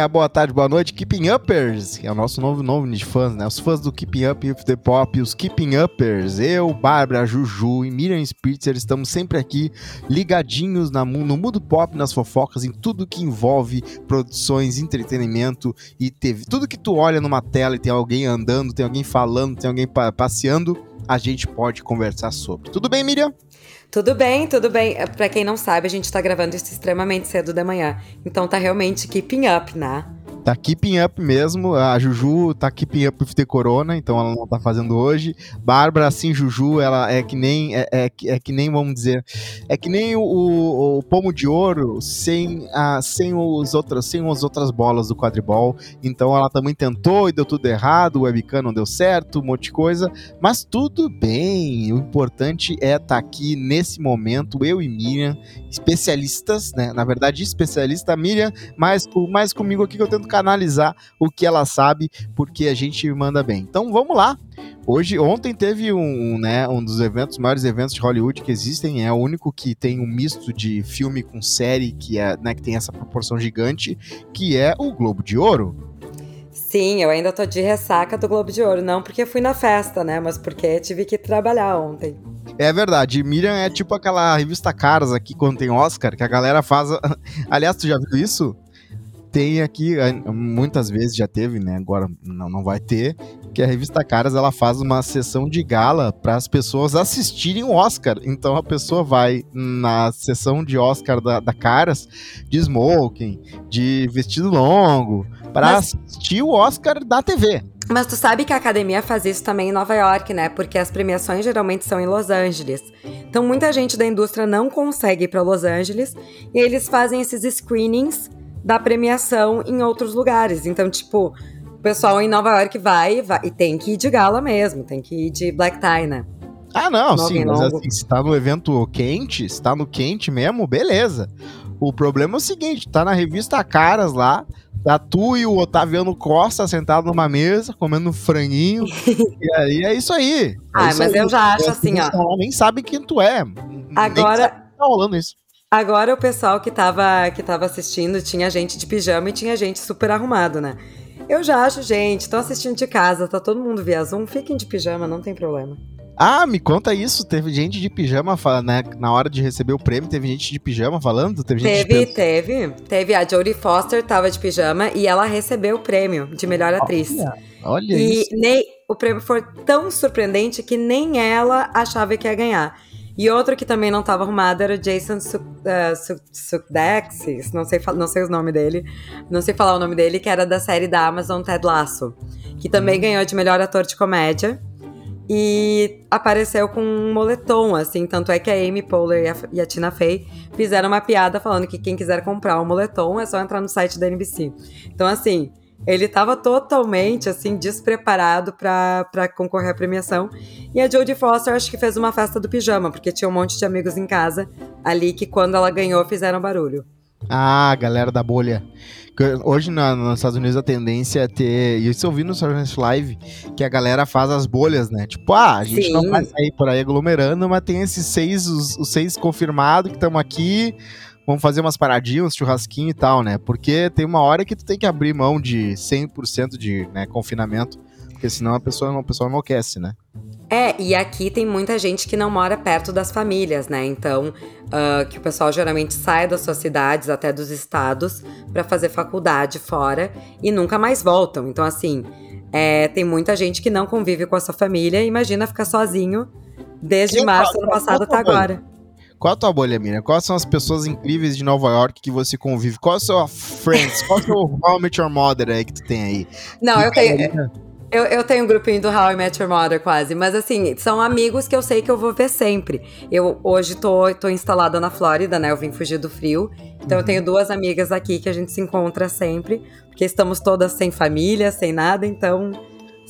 dia, boa tarde, boa noite, Keeping Uppers, que é o nosso novo nome de fãs, né? Os fãs do Keeping Up with the Pop, os Keeping Uppers. Eu, Bárbara, Juju e Miriam Spitzer estamos sempre aqui ligadinhos na, no mundo pop, nas fofocas, em tudo que envolve produções, entretenimento e TV. Tudo que tu olha numa tela e tem alguém andando, tem alguém falando, tem alguém pa passeando, a gente pode conversar sobre. Tudo bem, Miriam? Tudo bem, tudo bem. Pra quem não sabe, a gente tá gravando isso extremamente cedo da manhã. Então tá realmente keeping up, né? Tá keeping up mesmo. A Juju tá keeping up with the corona, então ela não tá fazendo hoje. Bárbara, assim, Juju, ela é que nem, é, é, é que nem, vamos dizer, é que nem o, o, o pomo de ouro sem, a, sem, os outros, sem as outras bolas do quadribol. Então ela também tentou e deu tudo errado, o webcam não deu certo, um monte de coisa. Mas tudo bem. O importante é estar tá aqui nesse momento, eu e Miriam, especialistas, né? Na verdade, especialista Miriam, mas mais comigo aqui que eu tento canalizar o que ela sabe, porque a gente manda bem. Então vamos lá. Hoje, ontem teve um, né, um dos eventos, maiores eventos de Hollywood que existem, é o único que tem um misto de filme com série, que é, né, que tem essa proporção gigante, que é o Globo de Ouro. Sim, eu ainda tô de ressaca do Globo de Ouro, não porque fui na festa, né, mas porque tive que trabalhar ontem. É verdade, Miriam é tipo aquela revista Caras aqui quando tem Oscar, que a galera faz. Aliás, tu já viu isso? Tem aqui, muitas vezes já teve, né? Agora não, não vai ter, que a revista Caras ela faz uma sessão de gala para as pessoas assistirem o Oscar. Então a pessoa vai na sessão de Oscar da, da Caras de smoking, de vestido longo, para Mas... assistir o Oscar da TV. Mas tu sabe que a academia faz isso também em Nova York, né? Porque as premiações geralmente são em Los Angeles. Então muita gente da indústria não consegue ir para Los Angeles e eles fazem esses screenings da premiação em outros lugares. Então, tipo, o pessoal em Nova York vai, vai e tem que ir de gala mesmo, tem que ir de black tie, né? Ah, não, sim, mas assim, se tá no evento quente, se tá no quente mesmo, beleza. O problema é o seguinte, tá na revista Caras lá, tá tu e o Otaviano Costa sentado numa mesa, comendo um franguinho, e aí é isso aí. É ah, isso mas aí. eu já acho assim, ó. Nem sabe quem tu é. Agora... Tá rolando isso. Agora o pessoal que tava, que tava assistindo tinha gente de pijama e tinha gente super arrumado, né? Eu já acho, gente, tô assistindo de casa, tá todo mundo via Zoom, fiquem de pijama, não tem problema. Ah, me conta isso. Teve gente de pijama né, na hora de receber o prêmio. Teve gente de pijama falando? Teve, teve, teve. Teve. A Jodie Foster tava de pijama e ela recebeu o prêmio de melhor atriz. Olha, olha e isso. Nem, o prêmio foi tão surpreendente que nem ela achava que ia ganhar. E outro que também não estava arrumado era o Jason Sudeikis, uh, não sei, não sei o nome dele, não sei falar o nome dele, que era da série da Amazon Ted Lasso, que também uhum. ganhou de melhor ator de comédia. E apareceu com um moletom, assim, tanto é que a Amy Poehler e a, e a Tina Fey fizeram uma piada falando que quem quiser comprar o um moletom é só entrar no site da NBC. Então, assim, ele estava totalmente, assim, despreparado para concorrer à premiação. E a Jodie Foster acho que fez uma festa do pijama, porque tinha um monte de amigos em casa ali que quando ela ganhou fizeram barulho. Ah, galera da bolha. Hoje na, nos Estados Unidos a tendência é ter. E isso eu vi no Saturday Live, que a galera faz as bolhas, né? Tipo, ah, a gente Sim. não vai sair por aí aglomerando, mas tem esses seis, os, os seis confirmados que estamos aqui vamos fazer umas paradinhas, um churrasquinho e tal, né? Porque tem uma hora que tu tem que abrir mão de 100% de né, confinamento, porque senão a pessoa, a pessoa enlouquece, né? É, e aqui tem muita gente que não mora perto das famílias, né? Então, uh, que o pessoal geralmente sai das suas cidades, até dos estados, para fazer faculdade fora e nunca mais voltam. Então, assim, é, tem muita gente que não convive com a sua família. Imagina ficar sozinho desde março do ano passado até agora. Qual a tua bolha, Miriam? Quais são as pessoas incríveis de Nova York que você convive? Qual é a sua friends? Qual é o seu How I Met Your Mother aí que tu tem aí? Não, eu tenho... Eu, eu tenho um grupinho do How I Met Your Mother quase, mas assim, são amigos que eu sei que eu vou ver sempre. Eu hoje tô, tô instalada na Flórida, né? Eu vim fugir do frio. Então uhum. eu tenho duas amigas aqui que a gente se encontra sempre, porque estamos todas sem família, sem nada, então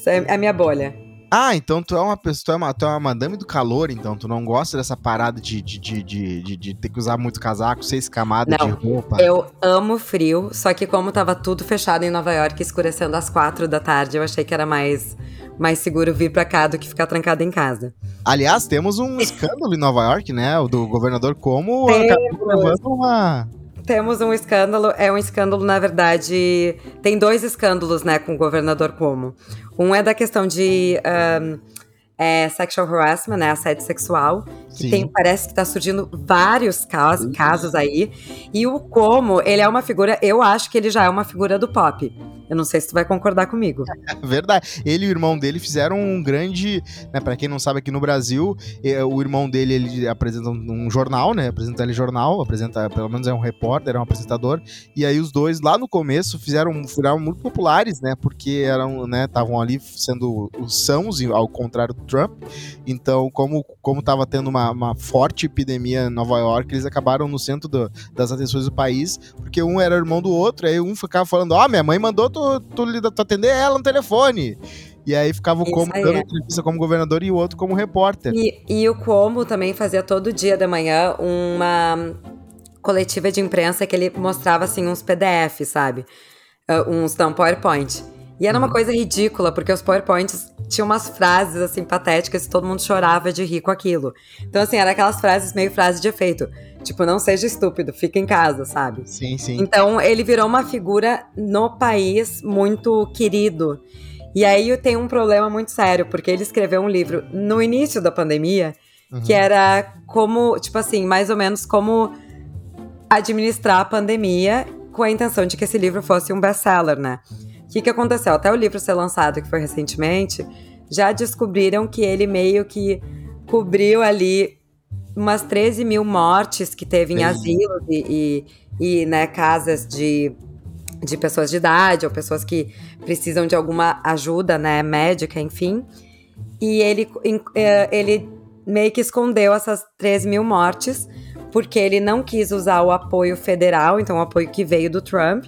é a minha bolha. Ah, então tu é uma pessoa, tu é uma, tu é uma madame do calor, então tu não gosta dessa parada de, de, de, de, de ter que usar muito casaco, seis camadas não, de roupa. Eu amo frio, só que como tava tudo fechado em Nova York, escurecendo às quatro da tarde, eu achei que era mais, mais seguro vir pra cá do que ficar trancado em casa. Aliás, temos um escândalo em Nova York, né? O do governador Como acabou levando uma temos um escândalo. É um escândalo, na verdade. Tem dois escândalos, né, com o governador Como. Um é da questão de. Um, é, sexual harassment, né, assédio sexual, que tem, parece que está surgindo vários casos, casos aí. E o Como, ele é uma figura, eu acho que ele já é uma figura do pop. Eu não sei se tu vai concordar comigo. Verdade. Ele e o irmão dele fizeram um grande, né, para quem não sabe aqui no Brasil, é, o irmão dele ele apresenta um jornal, né, apresenta ele jornal, apresenta, pelo menos é um repórter, é um apresentador, e aí os dois lá no começo fizeram, ficaram muito populares, né, porque eram, né, estavam ali sendo os sãos ao contrário do Trump. Então, como como tava tendo uma, uma forte epidemia em Nova York, eles acabaram no centro do, das atenções do país, porque um era irmão do outro, aí um ficava falando: "Ó, oh, minha mãe mandou tu, tu, tu atender ela no telefone. E aí ficava o Como dando é. entrevista como governador e o outro como repórter. E, e o Como também fazia todo dia de manhã uma coletiva de imprensa que ele mostrava assim uns PDF, sabe? Uh, uns não, PowerPoint. E era uma uhum. coisa ridícula, porque os PowerPoints tinham umas frases assim patéticas e todo mundo chorava de rir com aquilo. Então, assim, era aquelas frases meio frase de efeito. Tipo, não seja estúpido, fica em casa, sabe? Sim, sim. Então, ele virou uma figura no país muito querido. E aí tem um problema muito sério, porque ele escreveu um livro no início da pandemia, uhum. que era como, tipo assim, mais ou menos como administrar a pandemia com a intenção de que esse livro fosse um best-seller, né? O que, que aconteceu? Até o livro ser lançado, que foi recentemente, já descobriram que ele meio que cobriu ali umas 13 mil mortes que teve em asilos e, e, e né, casas de, de pessoas de idade ou pessoas que precisam de alguma ajuda né, médica, enfim. E ele, é, ele meio que escondeu essas 13 mil mortes porque ele não quis usar o apoio federal, então o apoio que veio do Trump,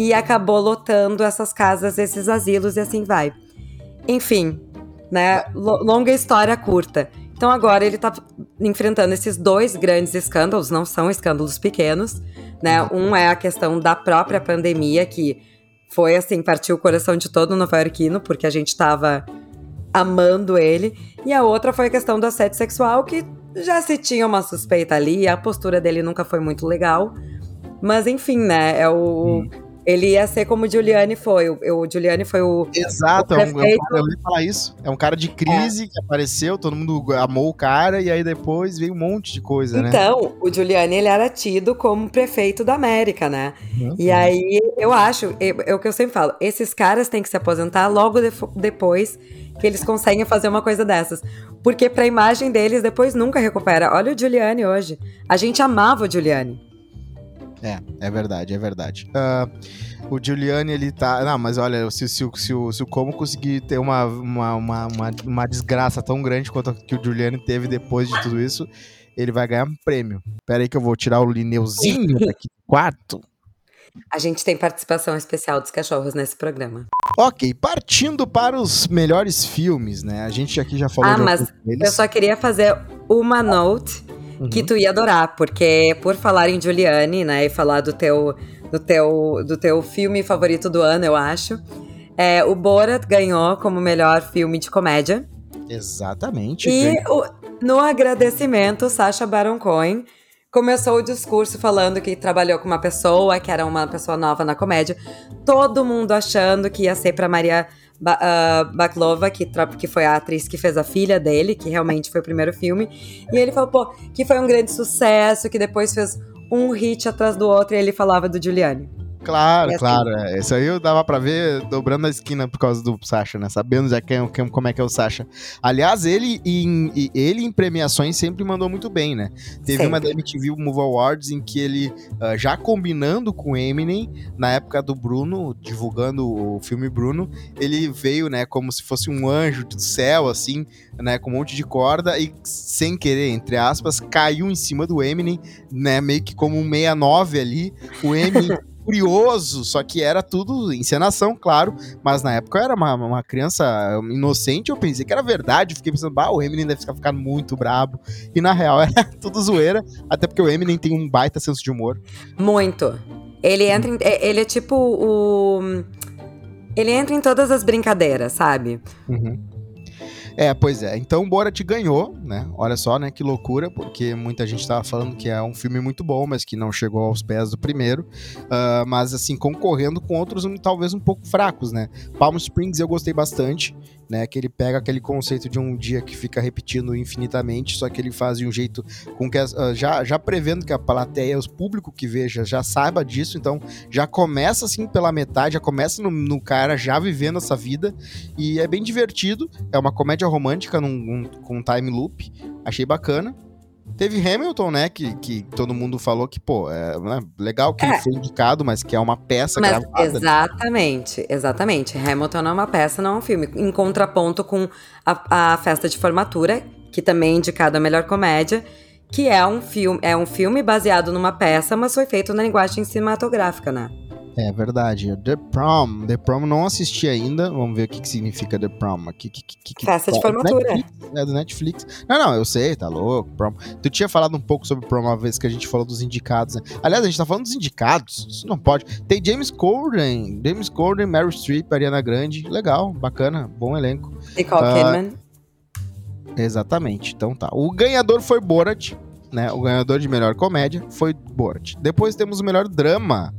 e acabou lotando essas casas, esses asilos e assim vai. Enfim, né? longa história curta. Então agora ele tá enfrentando esses dois grandes escândalos, não são escândalos pequenos, né? Um é a questão da própria pandemia, que foi assim, partiu o coração de todo nova-iorquino, porque a gente tava amando ele. E a outra foi a questão do assédio sexual, que já se tinha uma suspeita ali, a postura dele nunca foi muito legal. Mas enfim, né? É o. Hum ele ia ser como o Giuliani foi. O, o Giuliani foi o. Exato, o é um, é um eu ia falar isso. É um cara de crise é. que apareceu, todo mundo amou o cara, e aí depois veio um monte de coisa, então, né? Então, o Giuliani ele era tido como prefeito da América, né? Uhum. E aí eu acho, é, é, o que eu sempre falo, esses caras têm que se aposentar logo de, depois que eles conseguem fazer uma coisa dessas. Porque pra imagem deles depois nunca recupera. Olha o Giuliani hoje. A gente amava o Giuliani. É, é verdade, é verdade. Uh, o Giuliani, ele tá. Não, mas olha, se, se, se, o, se o Como conseguir ter uma, uma, uma, uma, uma desgraça tão grande quanto a que o Giuliani teve depois de tudo isso, ele vai ganhar um prêmio. Pera aí que eu vou tirar o Lineuzinho daqui do quarto. A gente tem participação especial dos cachorros nesse programa. Ok, partindo para os melhores filmes, né? A gente aqui já falou. Ah, mas eu só queria fazer uma note uhum. que tu ia adorar, porque por falar em Giuliani, né, e falar do teu, do teu, do teu filme favorito do ano, eu acho, é, o Borat ganhou como melhor filme de comédia. Exatamente. E o, no agradecimento, Sacha Baron Cohen começou o discurso falando que trabalhou com uma pessoa, que era uma pessoa nova na comédia. Todo mundo achando que ia ser para Maria ba uh, Baklova, que, que foi a atriz que fez a filha dele, que realmente foi o primeiro filme. E ele falou, pô, que foi um grande sucesso, que depois fez um hit atrás do outro, e ele falava do Giuliani. Claro, assim. claro. É. Isso aí eu dava pra ver dobrando a esquina por causa do Sasha, né? Sabendo já quem, quem, como é que é o Sasha. Aliás, ele em, ele em premiações sempre mandou muito bem, né? Teve sempre. uma da MTV Move Awards em que ele, uh, já combinando com Eminem, na época do Bruno, divulgando o filme Bruno, ele veio, né, como se fosse um anjo do céu, assim, né, com um monte de corda e sem querer, entre aspas, caiu em cima do Eminem, né, meio que como um 69 ali. O Eminem curioso, só que era tudo encenação, claro, mas na época eu era uma, uma criança inocente, eu pensei que era verdade, fiquei pensando, bah, o Eminem deve ficar ficando muito brabo, e na real era tudo zoeira, até porque o Eminem tem um baita senso de humor. Muito. Ele entra em, é, ele é tipo o ele entra em todas as brincadeiras, sabe? Uhum. É, pois é. Então Borat ganhou, né? Olha só, né? Que loucura, porque muita gente tava falando que é um filme muito bom, mas que não chegou aos pés do primeiro. Uh, mas, assim, concorrendo com outros talvez um pouco fracos, né? Palm Springs eu gostei bastante né? Que ele pega aquele conceito de um dia que fica repetindo infinitamente, só que ele faz de um jeito com que uh, já, já prevendo que a plateia, o público que veja, já saiba disso, então já começa assim pela metade, já começa no, no cara já vivendo essa vida e é bem divertido. É uma comédia romântica num, um, com um time loop, achei bacana. Teve Hamilton, né? Que, que todo mundo falou que, pô, é né, legal que é. ele foi indicado, mas que é uma peça mas, gravada. Exatamente, exatamente. Hamilton não é uma peça, não é um filme. Em contraponto com a, a festa de formatura, que também é indicado a melhor comédia, que é um filme, é um filme baseado numa peça, mas foi feito na linguagem cinematográfica, né? É verdade. The Prom. The Prom não assisti ainda. Vamos ver o que, que significa The Prom. Que, que, que, Festa de formatura. Netflix, é do Netflix. Não, não, eu sei, tá louco. Prom. Tu tinha falado um pouco sobre Prom uma vez que a gente falou dos indicados. Né? Aliás, a gente tá falando dos indicados. Isso não pode. Tem James Corden. James Corden, Meryl Streep, Ariana Grande. Legal, bacana. Bom elenco. Nicole uh, Kidman. Exatamente. Então tá. O ganhador foi Borat. Né, o ganhador de melhor comédia foi Borat. Depois temos o melhor drama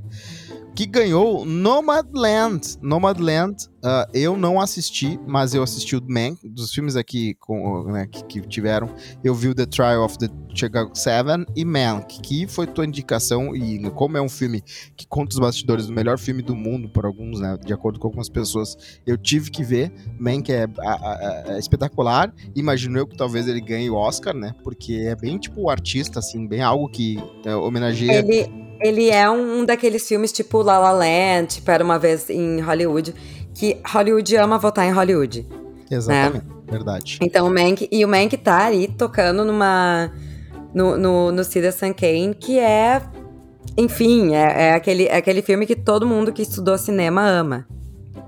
que ganhou Nomadland. Nomadland, uh, eu não assisti, mas eu assisti o Man, dos filmes aqui com, né, que, que, tiveram. Eu vi o The Trial of the Chicago Seven e Man, que foi tua indicação. E como é um filme que conta os bastidores do melhor filme do mundo, por alguns, né, de acordo com algumas pessoas, eu tive que ver. Man, que é, é espetacular. Imagino eu que talvez ele ganhe o Oscar, né? Porque é bem tipo artista, assim, bem algo que é, homenageia. Ele ele é um daqueles filmes tipo La La Land, tipo Era Uma Vez em Hollywood, que Hollywood ama votar em Hollywood. Exatamente, né? verdade. Então o Mank, e o Mank tá aí tocando numa, no, no, no Kane, que é, enfim, é, é, aquele, é aquele filme que todo mundo que estudou cinema ama.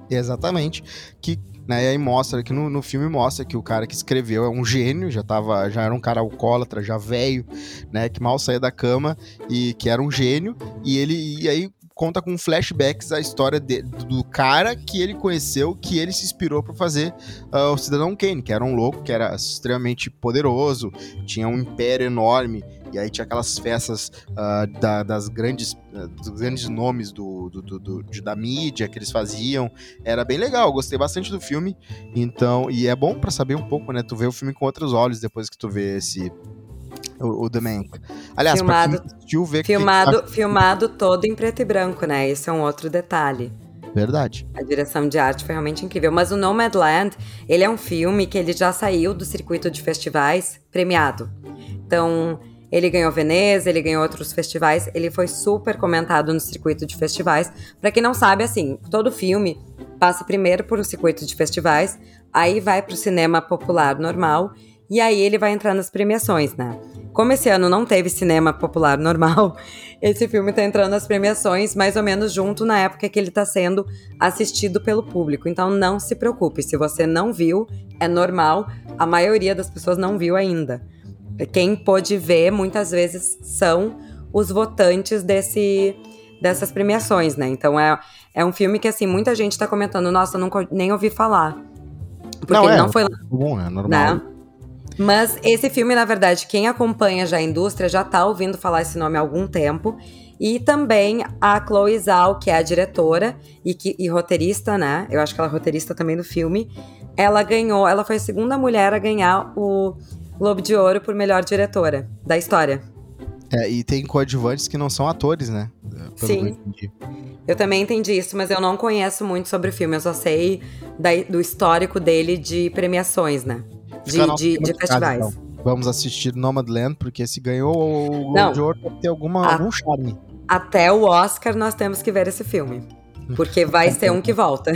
Exatamente, que né? E aí mostra que no, no filme mostra que o cara que escreveu é um gênio, já tava, já era um cara alcoólatra, já velho, né, que mal saía da cama e que era um gênio, e ele e aí conta com flashbacks a história de, do cara que ele conheceu, que ele se inspirou para fazer uh, o Cidadão Kane, que era um louco, que era extremamente poderoso, tinha um império enorme e aí tinha aquelas festas uh, da, das grandes, uh, dos grandes nomes do, do, do, do de, da mídia que eles faziam. Era bem legal, gostei bastante do filme. Então, e é bom para saber um pouco, né? Tu vê o filme com outros olhos depois que tu vê esse o, o The Man. Aliás, filmado, assistiu, vê filmado, que... filmado todo em preto e branco, né? Esse é um outro detalhe. Verdade. A direção de arte foi realmente incrível. Mas o Nomadland, ele é um filme que ele já saiu do circuito de festivais premiado. Então, ele ganhou Veneza, ele ganhou outros festivais, ele foi super comentado no circuito de festivais. Para quem não sabe, assim, todo filme passa primeiro por um circuito de festivais, aí vai para o cinema popular normal e aí ele vai entrar nas premiações, né? Como esse ano não teve cinema popular normal, esse filme tá entrando nas premiações mais ou menos junto na época que ele tá sendo assistido pelo público. Então não se preocupe, se você não viu, é normal, a maioria das pessoas não viu ainda quem pôde ver muitas vezes são os votantes desse, dessas premiações, né? Então é, é um filme que, assim, muita gente tá comentando, nossa, nunca nem ouvi falar. Porque não, é, não foi lá. Bom, é normal. Né? Mas esse filme, na verdade, quem acompanha já a indústria já tá ouvindo falar esse nome há algum tempo. E também a Chloe Zhao, que é a diretora e, que, e roteirista, né? Eu acho que ela é roteirista também do filme. Ela ganhou, ela foi a segunda mulher a ganhar o Globo de Ouro por melhor diretora da história. É, e tem coadjuvantes que não são atores, né? Pelo Sim. Eu também entendi isso, mas eu não conheço muito sobre o filme. Eu só sei da, do histórico dele de premiações, né? De, de, de festivais. Casa, então. Vamos assistir Nomadland, porque se ganhou o Globo de Ouro, deve ter alguma, a, algum charme. Até o Oscar nós temos que ver esse filme. Porque vai ser um que volta.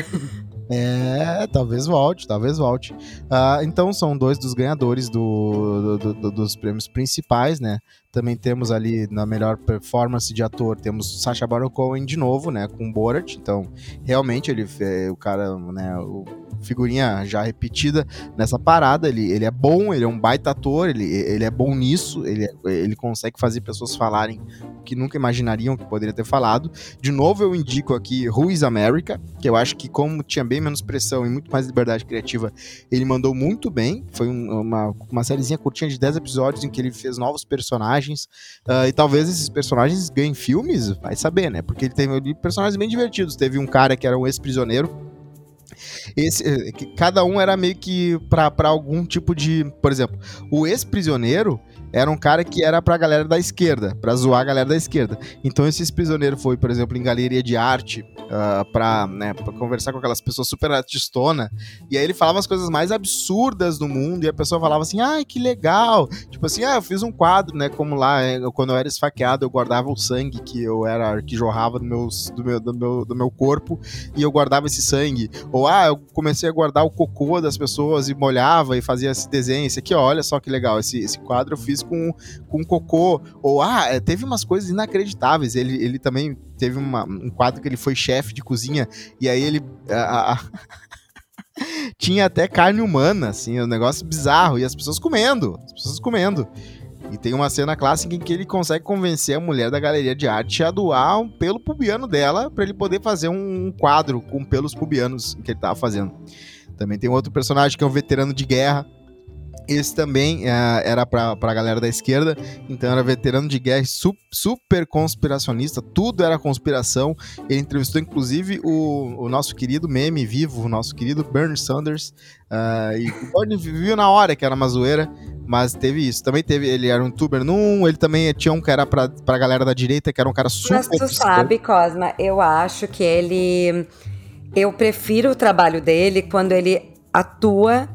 É, talvez volte, talvez volte. Uh, então são dois dos ganhadores do, do, do, dos prêmios principais, né? Também temos ali na melhor performance de ator, temos Sacha Baron Cohen de novo, né? Com Borat. Então, realmente ele, o cara, né? O, figurinha já repetida nessa parada. Ele, ele é bom, ele é um baita ator, ele, ele é bom nisso, ele, ele consegue fazer pessoas falarem o que nunca imaginariam que poderia ter falado. De novo, eu indico aqui is America, que eu acho que, como tinha bem menos pressão e muito mais liberdade criativa, ele mandou muito bem. Foi um, uma, uma sériezinha curtinha de 10 episódios em que ele fez novos personagens. Uh, e talvez esses personagens ganhem filmes, vai saber, né? Porque ele teve personagens bem divertidos. Teve um cara que era um ex-prisioneiro esse, eh, cada um era meio que para algum tipo de. Por exemplo, o ex-prisioneiro era um cara que era pra galera da esquerda, pra zoar a galera da esquerda. Então esse prisioneiro foi, por exemplo, em galeria de arte, uh, pra, né, pra conversar com aquelas pessoas super artistona, e aí ele falava as coisas mais absurdas do mundo, e a pessoa falava assim, ai, que legal! Tipo assim, ah, eu fiz um quadro, né, como lá, eh, quando eu era esfaqueado, eu guardava o sangue que eu era, que jorrava do, meus, do, meu, do, meu, do meu corpo, e eu guardava esse sangue. Ou, ah, eu comecei a guardar o cocô das pessoas e molhava e fazia esse desenho, esse aqui, ó, olha só que legal, esse, esse quadro eu fiz fiz com, com cocô. Ou, ah, é, teve umas coisas inacreditáveis. Ele, ele também teve uma, um quadro que ele foi chefe de cozinha, e aí ele. Tinha até carne humana, assim, um negócio bizarro, e as pessoas comendo, as pessoas comendo. E tem uma cena clássica em que ele consegue convencer a mulher da galeria de arte a doar um pelo pubiano dela para ele poder fazer um quadro com pelos pubianos que ele tava fazendo. Também tem outro personagem que é um veterano de guerra, esse também uh, era pra, pra galera da esquerda, então era veterano de guerra, su super conspiracionista, tudo era conspiração. Ele entrevistou inclusive o, o nosso querido meme vivo, o nosso querido Bernie Sanders. Uh, e o Bernie viu na hora que era uma zoeira, mas teve isso. Também teve, ele era um tuber num, ele também tinha um que era pra, pra galera da direita, que era um cara super. Mas tu sabe, Cosma, eu acho que ele. Eu prefiro o trabalho dele quando ele atua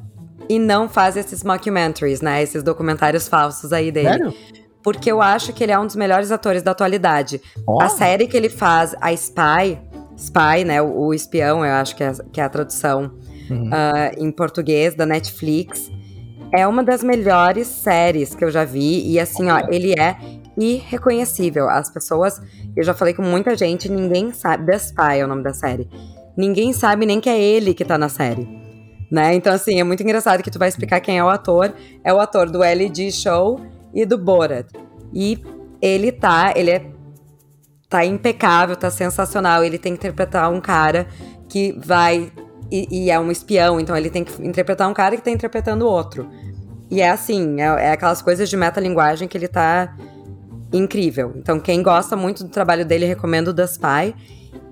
e não faz esses mockumentaries, né? Esses documentários falsos aí dele. Sério? Porque eu acho que ele é um dos melhores atores da atualidade. Oh. A série que ele faz, a Spy, Spy, né? O, o espião, eu acho que é, que é a tradução uhum. uh, em português da Netflix. É uma das melhores séries que eu já vi. E assim, ó, ele é irreconhecível. As pessoas. Eu já falei com muita gente, ninguém sabe. The Spy é o nome da série. Ninguém sabe nem que é ele que tá na série né? Então, assim, é muito engraçado que tu vai explicar quem é o ator. É o ator do LG Show e do Borat. E ele tá, ele é tá impecável, tá sensacional. Ele tem que interpretar um cara que vai e, e, é um espião, então ele tem que interpretar um cara que tá interpretando outro. E é assim, é, é aquelas coisas de metalinguagem que ele tá incrível. Então, quem gosta muito do trabalho dele, recomendo o The Spy.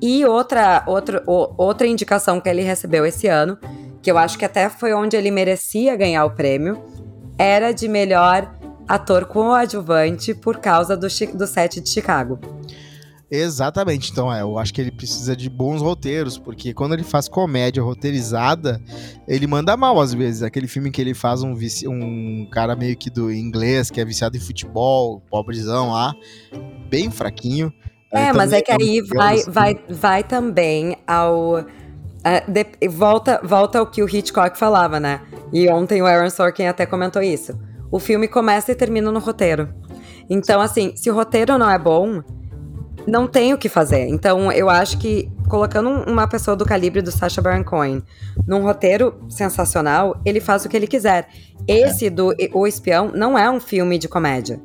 E outra, outra, outra indicação que ele recebeu esse ano que eu acho que até foi onde ele merecia ganhar o prêmio, era de melhor ator coadjuvante por causa do, do set de Chicago. Exatamente, então é, eu acho que ele precisa de bons roteiros, porque quando ele faz comédia roteirizada, ele manda mal às vezes. Aquele filme que ele faz um, um cara meio que do inglês, que é viciado em futebol, pobrezão lá, bem fraquinho. É, mas é que aí vai, vai, vai também ao é, de, volta, volta ao que o Hitchcock falava, né? E ontem o Aaron Sorkin até comentou isso. O filme começa e termina no roteiro. Então, assim, se o roteiro não é bom, não tem o que fazer. Então, eu acho que colocando uma pessoa do calibre do Sacha Baron Cohen num roteiro sensacional, ele faz o que ele quiser. Esse do O Espião não é um filme de comédia.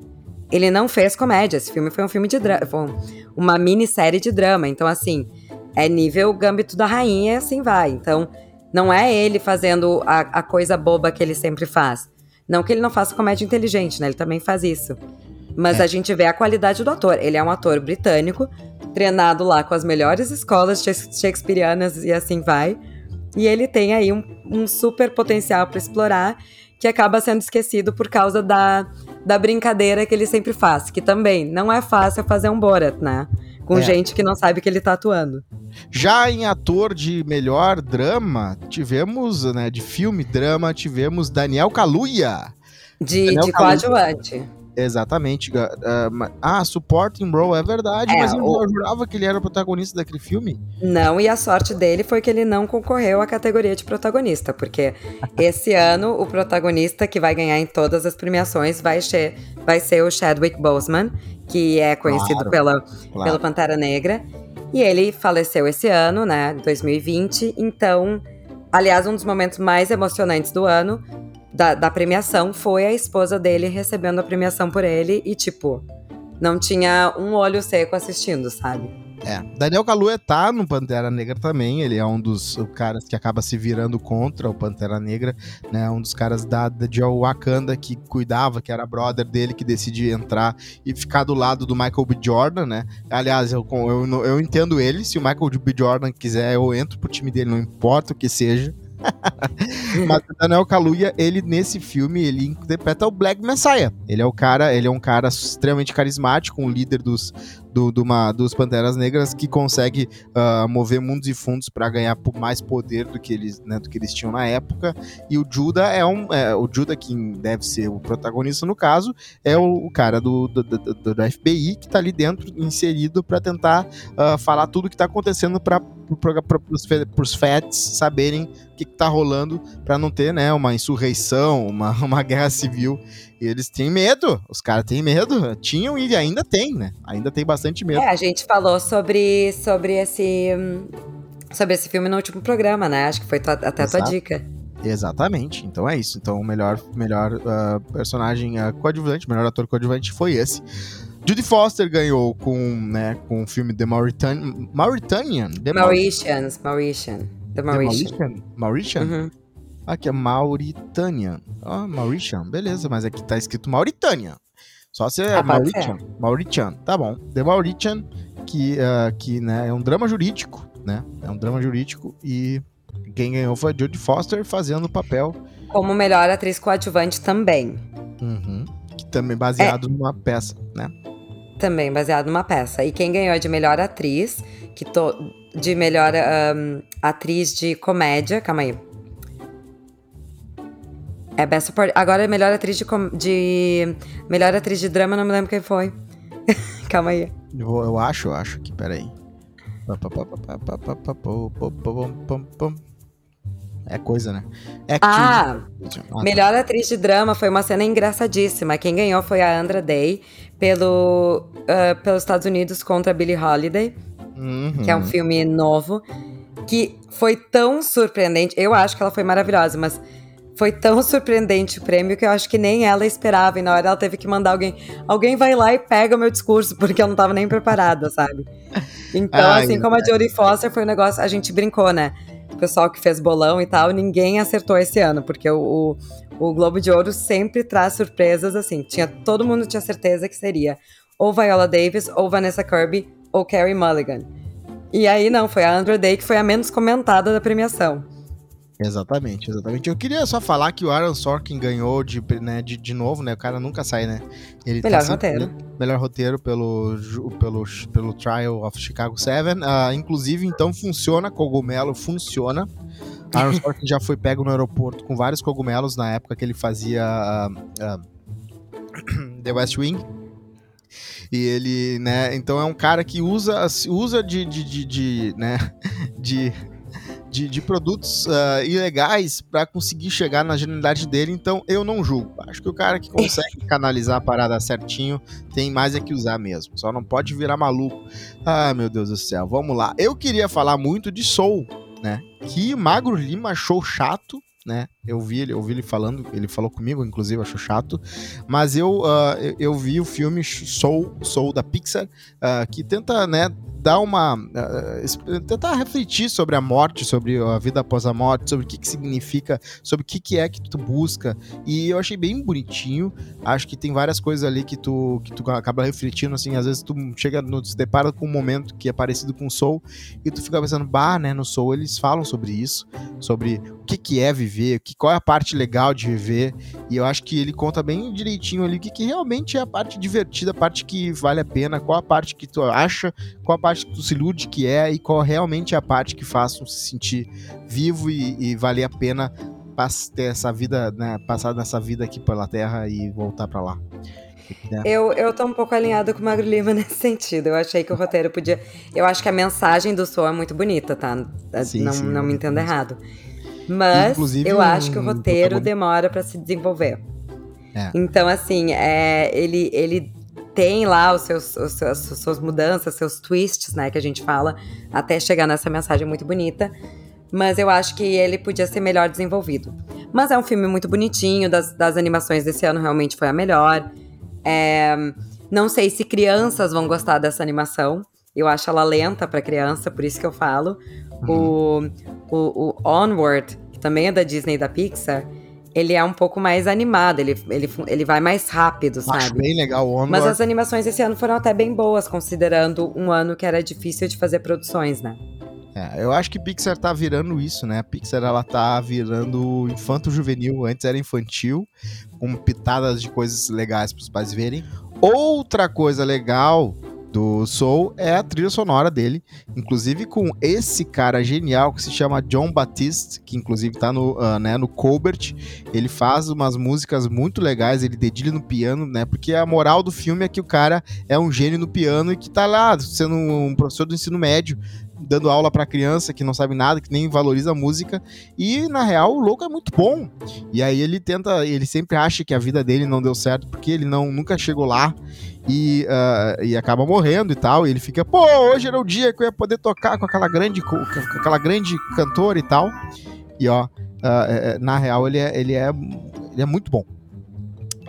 Ele não fez comédia. Esse filme foi um filme de drama, uma minissérie de drama. Então, assim, é nível Gambito da Rainha e assim vai. Então, não é ele fazendo a, a, coisa boba que ele sempre faz. Não que ele não faça comédia inteligente, né? Ele também faz isso. Mas é. a gente vê a qualidade do ator. Ele é um ator britânico, treinado lá com as melhores escolas shakespearianas e assim vai. E ele tem aí um, um super potencial para explorar, que acaba sendo esquecido por causa da, da brincadeira que ele sempre faz. Que também não é fácil fazer um Borat, né? Com é. gente que não sabe que ele tá atuando. Já em ator de melhor drama, tivemos, né, de filme drama, tivemos Daniel Kaluuya. De, Daniel de coadjuvante. Exatamente. Uh, ah, supporting role, é verdade, é, mas eu o... jurava que ele era o protagonista daquele filme. Não, e a sorte dele foi que ele não concorreu à categoria de protagonista, porque esse ano o protagonista que vai ganhar em todas as premiações vai ser, vai ser o Chadwick Boseman, que é conhecido claro, pela, claro. pela Pantera Negra. E ele faleceu esse ano, né, 2020, então Aliás, um dos momentos mais emocionantes do ano, da, da premiação, foi a esposa dele recebendo a premiação por ele e, tipo, não tinha um olho seco assistindo, sabe? É. Daniel Kaluuya tá no Pantera Negra também. Ele é um dos caras que acaba se virando contra o Pantera Negra, né? Um dos caras da, da de Wakanda que cuidava, que era brother dele, que decidiu entrar e ficar do lado do Michael B. Jordan, né? Aliás, eu, eu, eu entendo ele. Se o Michael B. Jordan quiser, eu entro pro time dele, não importa o que seja. Mas o Daniel Kaluuya, ele nesse filme, ele interpreta o Black Messiah. Ele é o cara, ele é um cara extremamente carismático, um líder dos, do, do uma, dos Panteras Negras que consegue uh, mover mundos e fundos para ganhar mais poder do que eles, né, do que eles tinham na época. E o Judah é um, é, o Judah que deve ser o protagonista no caso, é o, o cara do, do, do, do, FBI que tá ali dentro inserido para tentar uh, falar tudo que tá acontecendo para os FETs saberem o que, que tá rolando para não ter, né, uma insurreição, uma, uma guerra civil. Eles têm medo, os caras têm medo, tinham e ainda tem, né? Ainda tem bastante medo. É, a gente falou sobre, sobre esse sobre esse filme no último programa, né? Acho que foi tua, até a tua dica. Exatamente. Então é isso. Então o melhor, melhor uh, personagem uh, coadjuvante, melhor ator coadjuvante foi esse. Judy Foster ganhou com, né, com o filme The Mauritanian. Mauritanian? The Mauritians, Mauritian. The Mauritian. The Mauritian? Mauritian? Uhum. Aqui é Mauritânia. Ah, oh, Mauritian, beleza, mas aqui tá escrito Mauritânia. Só se é ah, Mauritian. Mauritian, tá bom. The Mauritian, que, uh, que né, é um drama jurídico, né? É um drama jurídico e quem ganhou foi a Jodie Foster fazendo o papel. Como melhor atriz coadjuvante também. Uhum. Que também baseado é. numa peça, né? Também baseado numa peça. E quem ganhou de melhor atriz, que to... de melhor um, atriz de comédia, calma aí. É Best Support. Agora é melhor atriz de, com... de. Melhor atriz de drama, não me lembro quem foi. calma aí. Eu, eu acho, eu acho que, peraí. É coisa, né? É ah, ah, melhor atriz de drama foi uma cena engraçadíssima. Quem ganhou foi a Andra Day pelo, uh, pelos Estados Unidos contra Billie Holiday, uhum. que é um filme novo, que foi tão surpreendente. Eu acho que ela foi maravilhosa, mas foi tão surpreendente o prêmio que eu acho que nem ela esperava. E na hora ela teve que mandar alguém. Alguém vai lá e pega o meu discurso, porque eu não tava nem preparada, sabe? Então, Ai, assim como a Jodie Foster foi um negócio. A gente brincou, né? O pessoal que fez bolão e tal, ninguém acertou esse ano, porque o, o, o Globo de Ouro sempre traz surpresas assim. Tinha, todo mundo tinha certeza que seria ou Viola Davis, ou Vanessa Kirby, ou Carrie Mulligan. E aí não, foi a Andra Day que foi a menos comentada da premiação. Exatamente, exatamente. Eu queria só falar que o Aaron Sorkin ganhou de, né, de, de novo, né? O cara nunca sai, né? Ele melhor tá roteiro. Melhor roteiro pelo, pelo, pelo Trial of Chicago 7. Uh, inclusive, então, funciona, cogumelo funciona. Aaron Sorkin já foi pego no aeroporto com vários cogumelos na época que ele fazia uh, uh, The West Wing. E ele, né, então é um cara que usa, usa de, de, de, de né, de de, de produtos uh, ilegais para conseguir chegar na genialidade dele, então eu não julgo. Acho que o cara que consegue canalizar a parada certinho tem mais é que usar mesmo. Só não pode virar maluco. Ah, meu Deus do céu. Vamos lá. Eu queria falar muito de Soul, né? Que Magro Lima achou chato, né? Eu vi ele, eu vi ele falando, ele falou comigo, inclusive, achou chato. Mas eu, uh, eu, eu, vi o filme Soul, Soul da Pixar, uh, que tenta, né, dar uma. Uh, tentar refletir sobre a morte, sobre a vida após a morte, sobre o que, que significa, sobre o que, que é que tu busca. E eu achei bem bonitinho. Acho que tem várias coisas ali que tu, que tu acaba refletindo, assim, às vezes tu chega, no, se depara com um momento que é parecido com o Soul, e tu fica pensando, bah, né, no Soul eles falam sobre isso, sobre o que, que é viver, que, qual é a parte legal de viver. E eu acho que ele conta bem direitinho ali o que, que realmente é a parte divertida, a parte que vale a pena, qual a parte que tu acha, qual a parte parte que tu se ilude que é e qual realmente é a parte que faz tu se sentir vivo e, e valer a pena ter essa vida, né, passar nessa vida aqui pela Terra e voltar para lá. É. Eu, eu tô um pouco alinhada com o Magro Lima nesse sentido. Eu achei que o roteiro podia. Eu acho que a mensagem do som é muito bonita, tá? Sim, não, sim, não me entenda errado. Mas Inclusive, eu acho que o roteiro demora para se desenvolver. É. Então, assim, é, ele, ele tem lá os seus, os seus, suas mudanças, seus twists, né, que a gente fala, até chegar nessa mensagem muito bonita. Mas eu acho que ele podia ser melhor desenvolvido. Mas é um filme muito bonitinho, das, das animações desse ano realmente foi a melhor. É, não sei se crianças vão gostar dessa animação. Eu acho ela lenta para criança, por isso que eu falo. Uhum. O, o, o Onward, que também é da Disney e da Pixar, ele é um pouco mais animado, ele, ele, ele vai mais rápido, sabe? Acho bem legal o Onward. Mas as animações esse ano foram até bem boas, considerando um ano que era difícil de fazer produções, né? É, eu acho que Pixar tá virando isso, né? A Pixar ela tá virando infanto juvenil, antes era infantil, com pitadas de coisas legais para os pais verem. Outra coisa legal do Soul é a trilha sonora dele, inclusive com esse cara genial que se chama John Batiste, que inclusive tá no, uh, né, no Colbert. Ele faz umas músicas muito legais, ele dedilha no piano, né? Porque a moral do filme é que o cara é um gênio no piano e que tá lá sendo um professor do ensino médio, dando aula para criança que não sabe nada, que nem valoriza a música. E na real, o louco é muito bom. E aí ele tenta, ele sempre acha que a vida dele não deu certo porque ele não nunca chegou lá e, uh, e acaba morrendo e tal. E ele fica, pô, hoje era o dia que eu ia poder tocar com aquela grande, com aquela grande cantora e tal. E ó, uh, na real ele é, ele é, ele é muito bom.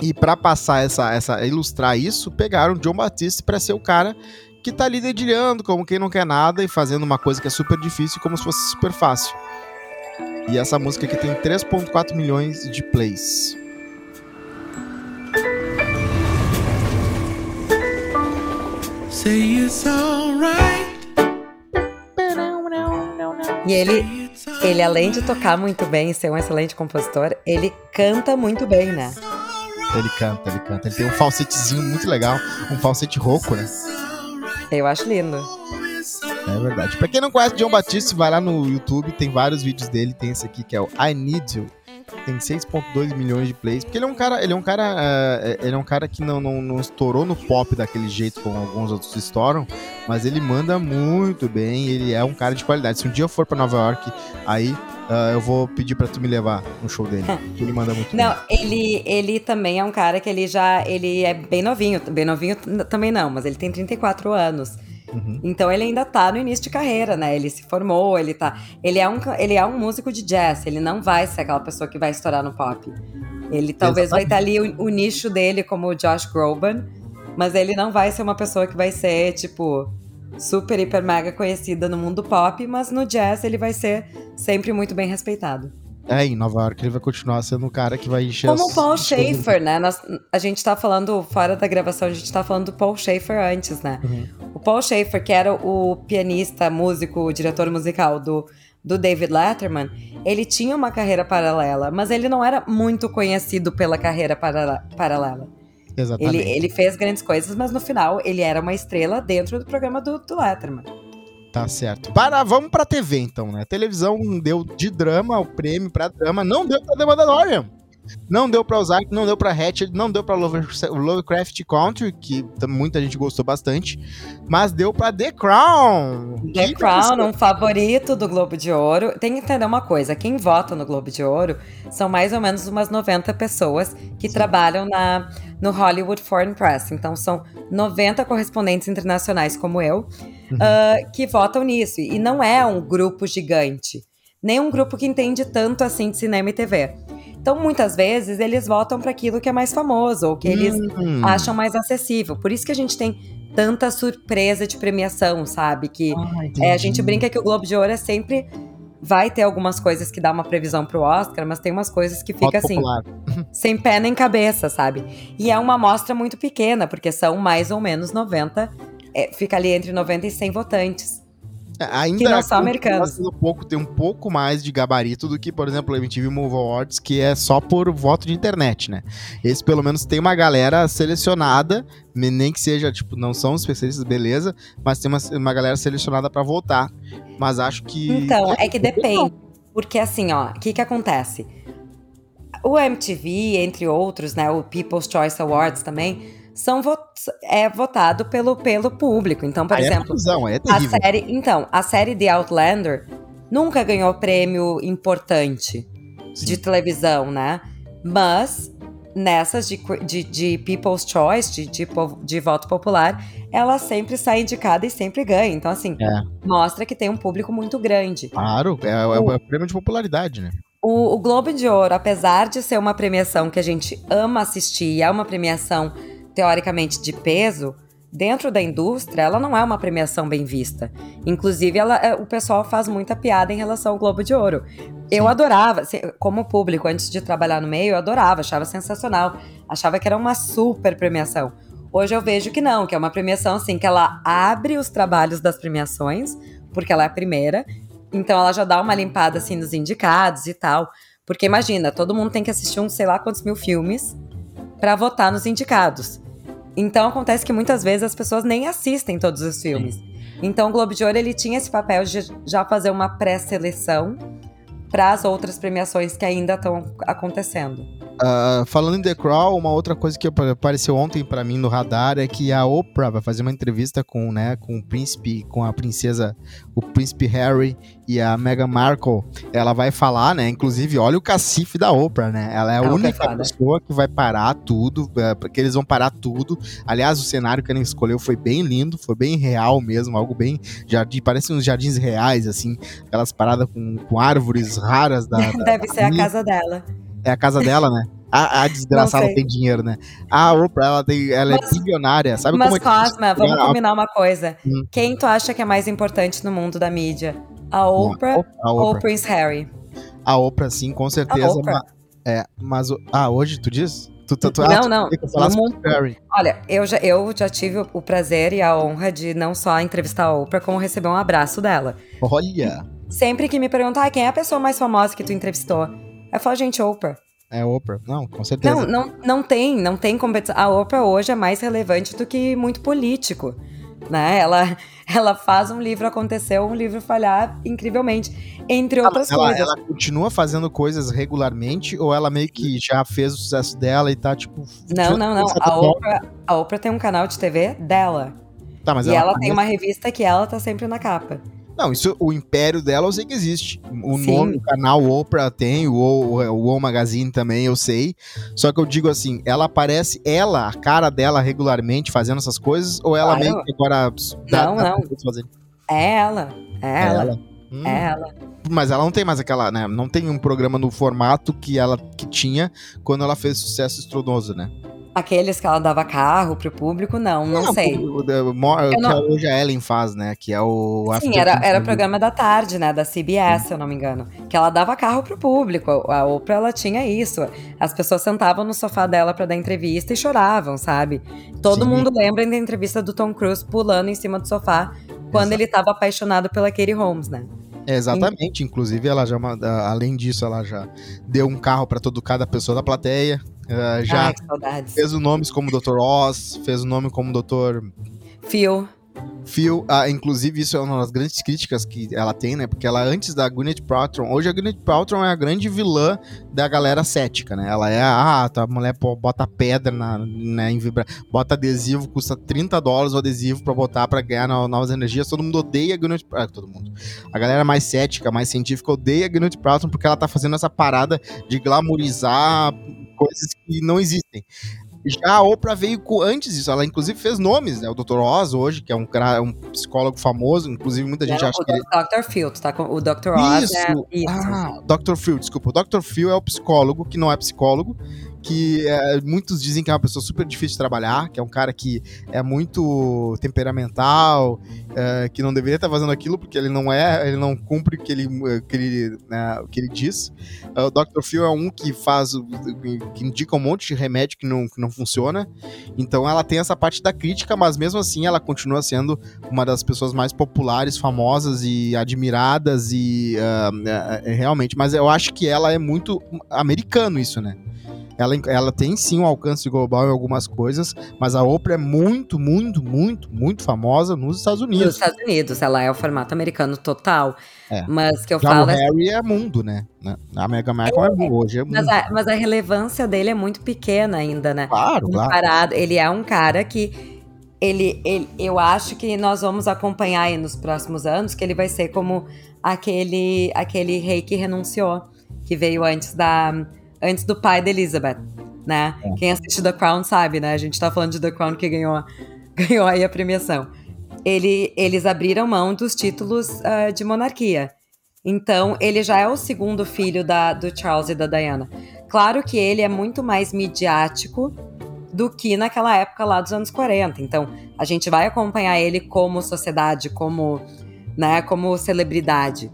E para passar essa, essa, ilustrar isso, pegaram John Batiste para ser o cara que tá ali dedilhando como quem não quer nada e fazendo uma coisa que é super difícil como se fosse super fácil. E essa música aqui tem 3.4 milhões de plays. E ele, ele além de tocar muito bem e ser um excelente compositor, ele canta muito bem, né? Ele canta, ele canta. Ele tem um falsetezinho muito legal, um falsete rouco, né? Eu acho lindo. É verdade. Pra quem não conhece John Batiste, vai lá no YouTube, tem vários vídeos dele. Tem esse aqui que é o I Need You tem 6.2 milhões de plays, porque ele é um cara, ele é um cara, uh, ele é um cara que não, não, não estourou no pop daquele jeito como alguns outros estouram, mas ele manda muito bem, ele é um cara de qualidade. Se um dia eu for para Nova York, aí uh, eu vou pedir para tu me levar no show dele, que ele manda muito não, bem. ele ele também é um cara que ele já, ele é bem novinho, bem novinho também não, mas ele tem 34 anos. Uhum. Então ele ainda tá no início de carreira, né? Ele se formou, ele tá. Ele é um, ele é um músico de jazz, ele não vai ser aquela pessoa que vai estourar no pop. Ele talvez Exatamente. vai estar ali o, o, nicho dele como o Josh Groban, mas ele não vai ser uma pessoa que vai ser, tipo, super, hiper, mega conhecida no mundo pop, mas no jazz ele vai ser sempre muito bem respeitado. É, em Nova York ele vai continuar sendo um cara que vai encher Como o Paul Schaefer, né? Nós, a gente tá falando, fora da gravação, a gente tá falando do Paul Schaefer antes, né? Uhum. O Paul Schaefer, que era o pianista, músico, diretor musical do, do David Letterman, ele tinha uma carreira paralela, mas ele não era muito conhecido pela carreira para, paralela. Exatamente. Ele, ele fez grandes coisas, mas no final ele era uma estrela dentro do programa do, do Letterman. Tá certo. Para, vamos pra TV então, né? A televisão deu de drama o prêmio pra drama, não deu pra The Mandalorian. Não deu pra Ozark, não deu pra Hatchet, não deu pra Lovecraft Country, que muita gente gostou bastante, mas deu pra The Crown. The Crown, um favorito do Globo de Ouro. Tem que entender uma coisa, quem vota no Globo de Ouro são mais ou menos umas 90 pessoas que Sim. trabalham na, no Hollywood Foreign Press. Então são 90 correspondentes internacionais como eu, uhum. uh, que votam nisso. E não é um grupo gigante, nem um grupo que entende tanto assim de cinema e TV. Então, muitas vezes, eles votam para aquilo que é mais famoso, ou que eles uhum. acham mais acessível. Por isso que a gente tem tanta surpresa de premiação, sabe? Que ah, é, a gente brinca que o Globo de Ouro é sempre vai ter algumas coisas que dá uma previsão pro Oscar, mas tem umas coisas que fica assim, sem pé nem cabeça, sabe? E é uma amostra muito pequena, porque são mais ou menos 90, é, fica ali entre 90 e 100 votantes. É, ainda que não são americanos. Um pouco, tem um pouco mais de gabarito do que, por exemplo, o MTV Move Awards, que é só por voto de internet, né? Esse pelo menos tem uma galera selecionada, nem que seja, tipo, não são especialistas, beleza, mas tem uma, uma galera selecionada para votar. Mas acho que. Então, é que depende. Porque assim, ó, o que que acontece? O MTV, entre outros, né, o People's Choice Awards também, são vo é votado pelo, pelo público. Então, por é exemplo, é, é a série, então, a série The Outlander nunca ganhou prêmio importante Sim. de televisão, né? Mas nessas de, de, de People's Choice, de, de, de, voto popular, ela sempre sai indicada e sempre ganha. Então, assim, é. mostra que tem um público muito grande. Claro, é, é o, é o prêmio de popularidade, né? O, o Globo de Ouro, apesar de ser uma premiação que a gente ama assistir, é uma premiação teoricamente de peso, dentro da indústria, ela não é uma premiação bem vista. Inclusive, ela, é, o pessoal faz muita piada em relação ao Globo de Ouro. Eu adorava, como público, antes de trabalhar no meio, eu adorava, achava sensacional. Achava que era uma super premiação. Hoje eu vejo que não, que é uma premiação assim, que ela abre os trabalhos das premiações, porque ela é a primeira. Então ela já dá uma limpada assim nos indicados e tal. Porque imagina, todo mundo tem que assistir uns sei lá quantos mil filmes para votar nos indicados. Então acontece que muitas vezes as pessoas nem assistem todos os filmes. Então o Globo de Ouro ele tinha esse papel de já fazer uma pré-seleção para as outras premiações que ainda estão acontecendo. Uh, falando em The Crown, uma outra coisa que apareceu ontem para mim no radar é que a Oprah vai fazer uma entrevista com, né, com o príncipe, com a princesa, o príncipe Harry e a Meghan Markle. Ela vai falar, né? Inclusive, olha o cacife da Oprah, né? Ela é a é única pessoa que vai parar tudo, é, porque eles vão parar tudo. Aliás, o cenário que ela escolheu foi bem lindo, foi bem real mesmo, algo bem jardim, parece uns jardins reais, assim, aquelas paradas com, com árvores raras da. Deve da ser a casa dela. É a casa dela, né? A, a desgraçada tem dinheiro, né? A Oprah, ela, tem, ela é mas, é bilionária. Sabe mas, como é Cosma, vamos combinar uma coisa. Hum. Quem tu acha que é mais importante no mundo da mídia? A Oprah, a Oprah. ou o Prince Harry? A Oprah, sim, com certeza. Mas, é, mas. Ah, hoje tu diz? Tu, tu, tu, não, ah, não. olha, eu já, eu já tive o prazer e a honra de não só entrevistar a Oprah, como receber um abraço dela. Olha! Sempre que me perguntam, ah, quem é a pessoa mais famosa que tu entrevistou? Eu falo, gente, Oprah. É Oprah. Não, com certeza. Não, não, não tem, não tem competição. A Oprah hoje é mais relevante do que muito político. Né? Ela, ela faz um livro acontecer, um livro falhar incrivelmente, entre outras ela, coisas. Ela continua fazendo coisas regularmente ou ela meio que já fez o sucesso dela e tá tipo. Não, não, não. A Oprah, a Oprah tem um canal de TV dela. Tá, mas e ela, ela tem uma revista que ela tá sempre na capa. Não, isso, o império dela eu sei que existe. O Sim. nome, o canal Oprah tem, o, o, o O Magazine também eu sei. Só que eu digo assim, ela aparece, ela, a cara dela regularmente fazendo essas coisas, ou ela claro. meio que agora dá, não, dá não. Fazer? É ela, é, é ela. ela. Hum. É ela. Mas ela não tem mais aquela, né? Não tem um programa no formato que ela que tinha quando ela fez sucesso estrondoso, né? Aqueles que ela dava carro pro público, não, não, não sei. O, o, o, que não... hoje a Ellen faz, né? Que é o. Sim, era, era o programa da tarde, né? Da CBS, se eu não me engano. Que ela dava carro pro público. A Oprah, ela tinha isso. As pessoas sentavam no sofá dela para dar entrevista e choravam, sabe? Todo Sim. mundo lembra da entrevista do Tom Cruise pulando em cima do sofá quando Exato. ele tava apaixonado pela Katie Holmes, né? exatamente. Inclusive, ela já, além disso, ela já deu um carro para todo cada pessoa da plateia. Uh, já Ai, fez nomes como Dr. Oz, fez o nome como Dr. Phil. Phil, ah, inclusive isso é uma das grandes críticas que ela tem, né? Porque ela antes da Gwyneth Paltrow, hoje a Gwyneth Paltrow é a grande vilã da galera cética, né? Ela é, ah, tá, a mulher bota pedra na, né, em vibra, bota adesivo, custa 30 dólares o adesivo pra botar pra ganhar novas energias. Todo mundo odeia a Gwyneth Paltrow, ah, todo mundo. A galera mais cética, mais científica odeia a Gwyneth Paltrow porque ela tá fazendo essa parada de glamourizar coisas que não existem. Já a Oprah veio antes disso, ela inclusive fez nomes, né? O Dr. Oz hoje, que é um, um psicólogo famoso, inclusive muita gente é, acha o que. Dr. Phil, tá com o Dr. Oz. Isso. É, isso. Ah, Dr. Phil, desculpa. O Dr. Phil é o psicólogo que não é psicólogo que é, muitos dizem que é uma pessoa super difícil de trabalhar, que é um cara que é muito temperamental, é, que não deveria estar fazendo aquilo porque ele não é, ele não cumpre o que ele, que ele, né, que ele diz. É, o Dr. Phil é um que faz, que indica um monte de remédio que não, que não funciona. Então ela tem essa parte da crítica, mas mesmo assim ela continua sendo uma das pessoas mais populares, famosas e admiradas e uh, realmente. Mas eu acho que ela é muito americano isso, né? Ela, ela tem sim um alcance global em algumas coisas, mas a Oprah é muito, muito, muito, muito famosa nos Estados Unidos. Nos Estados Unidos, ela é o formato americano total. É. Mas que eu Já falo. O é Harry é mundo, né? A Mega Michael é, é hoje. É mundo. Mas, a, mas a relevância dele é muito pequena ainda, né? Claro, claro. Parado, ele é um cara que. Ele, ele, eu acho que nós vamos acompanhar aí nos próximos anos que ele vai ser como aquele, aquele rei que renunciou, que veio antes da antes do pai da Elizabeth. né? É. Quem assiste The Crown sabe, né? A gente tá falando de The Crown que ganhou, ganhou aí a premiação. Ele, eles abriram mão dos títulos uh, de monarquia. Então, ele já é o segundo filho da, do Charles e da Diana. Claro que ele é muito mais midiático do que naquela época lá dos anos 40. Então, a gente vai acompanhar ele como sociedade, como, né, como celebridade.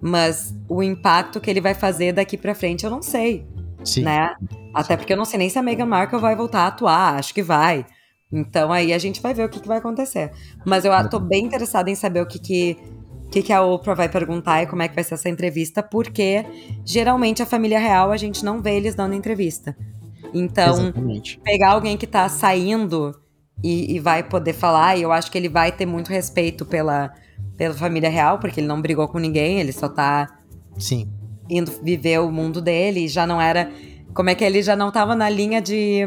Mas o impacto que ele vai fazer daqui para frente eu não sei. Sim. Né? Até porque eu não sei nem se a Meghan Markle vai voltar a atuar, acho que vai. Então aí a gente vai ver o que, que vai acontecer. Mas eu tô bem interessada em saber o que, que, que, que a Oprah vai perguntar e como é que vai ser essa entrevista, porque geralmente a família real a gente não vê eles dando entrevista. Então, Exatamente. pegar alguém que tá saindo e, e, vai poder falar, e eu acho que ele vai ter muito respeito pela, pela família real, porque ele não brigou com ninguém, ele só tá Sim. Indo viver o mundo dele, e já não era. Como é que ele já não tava na linha de,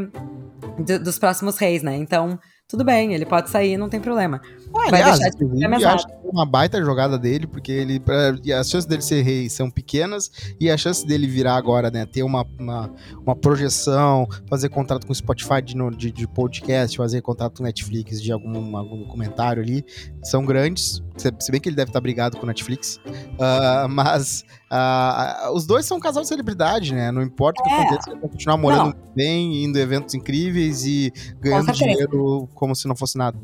de dos próximos reis, né? Então, tudo bem, ele pode sair, não tem problema. Ah, Vai aliás, deixar de ser uma baita jogada dele, porque ele as chances dele ser rei são pequenas e a chance dele virar agora, né, ter uma, uma, uma projeção, fazer contrato com o Spotify de, de, de, podcast, fazer contrato com Netflix de algum, algum documentário ali, são grandes. Se bem que ele deve estar brigado com o Netflix, uh, mas uh, os dois são um casal de celebridade, né? Não importa o que é. aconteça, ele vai continuar morando Não. bem, indo a eventos incríveis e ganhando dinheiro como se não fosse nada.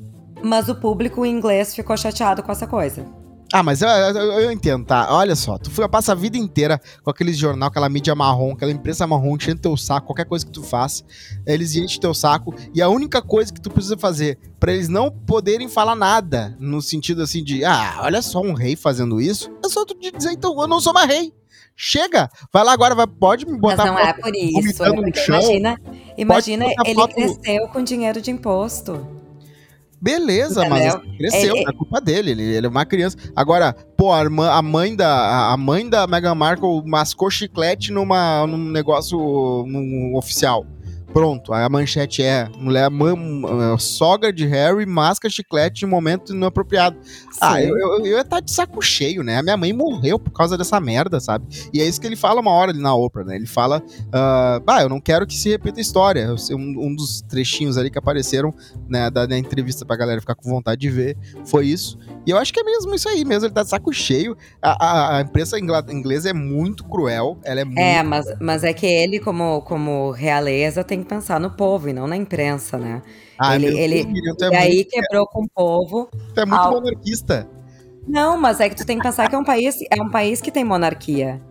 Mas o público inglês ficou chateado com essa coisa. Ah, mas eu, eu, eu, entendo, tá? Olha só, tu passa a vida inteira com aquele jornal, aquela mídia marrom, aquela imprensa marrom enchendo teu saco, qualquer coisa que tu faça, eles enchem teu saco, e a única coisa que tu precisa fazer para eles não poderem falar nada, no sentido assim de, ah, olha só um rei fazendo isso, é só tu dizer, então, eu não sou mais rei. Chega, vai lá agora, vai, pode me botar Mas não é por isso. É imagina, imagina ele foto... cresceu com dinheiro de imposto. Beleza, mas cresceu, é, é culpa dele, ele, ele, é uma criança. Agora, pô, a, mãe da a mãe da Meghan Markle mascou chiclete numa, num negócio num oficial. Pronto, a manchete é: mulher, man, sogra de Harry masca chiclete em momento inapropriado. Sim. Ah, eu, eu, eu ia estar tá de saco cheio, né? A minha mãe morreu por causa dessa merda, sabe? E é isso que ele fala uma hora ali na Oprah, né? Ele fala: uh, ah, eu não quero que se repita a história. Um, um dos trechinhos ali que apareceram né, da, da entrevista pra galera ficar com vontade de ver foi isso. E eu acho que é mesmo isso aí mesmo, ele tá de saco cheio. A, a, a imprensa inglesa é muito cruel, ela é, muito. É, mas, mas é que ele, como, como realeza, tem que pensar no povo e não na imprensa, né? Ah, ele, ele, filho, é e aí quebrou com o povo. Tu é muito ao... monarquista. Não, mas é que tu tem que pensar que é um país, é um país que tem monarquia.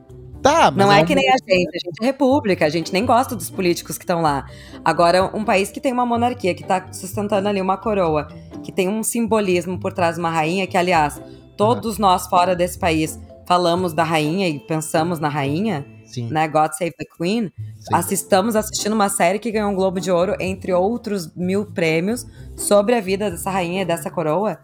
Tá, não é, é que nem a gente, a gente é república, a gente nem gosta dos políticos que estão lá. Agora, um país que tem uma monarquia, que está sustentando ali uma coroa, que tem um simbolismo por trás de uma rainha, que, aliás, todos uhum. nós fora desse país falamos da rainha e pensamos na rainha, Sim. né? God Save the Queen. Sim. Assistamos assistindo uma série que ganhou um Globo de Ouro, entre outros mil prêmios, sobre a vida dessa rainha e dessa coroa.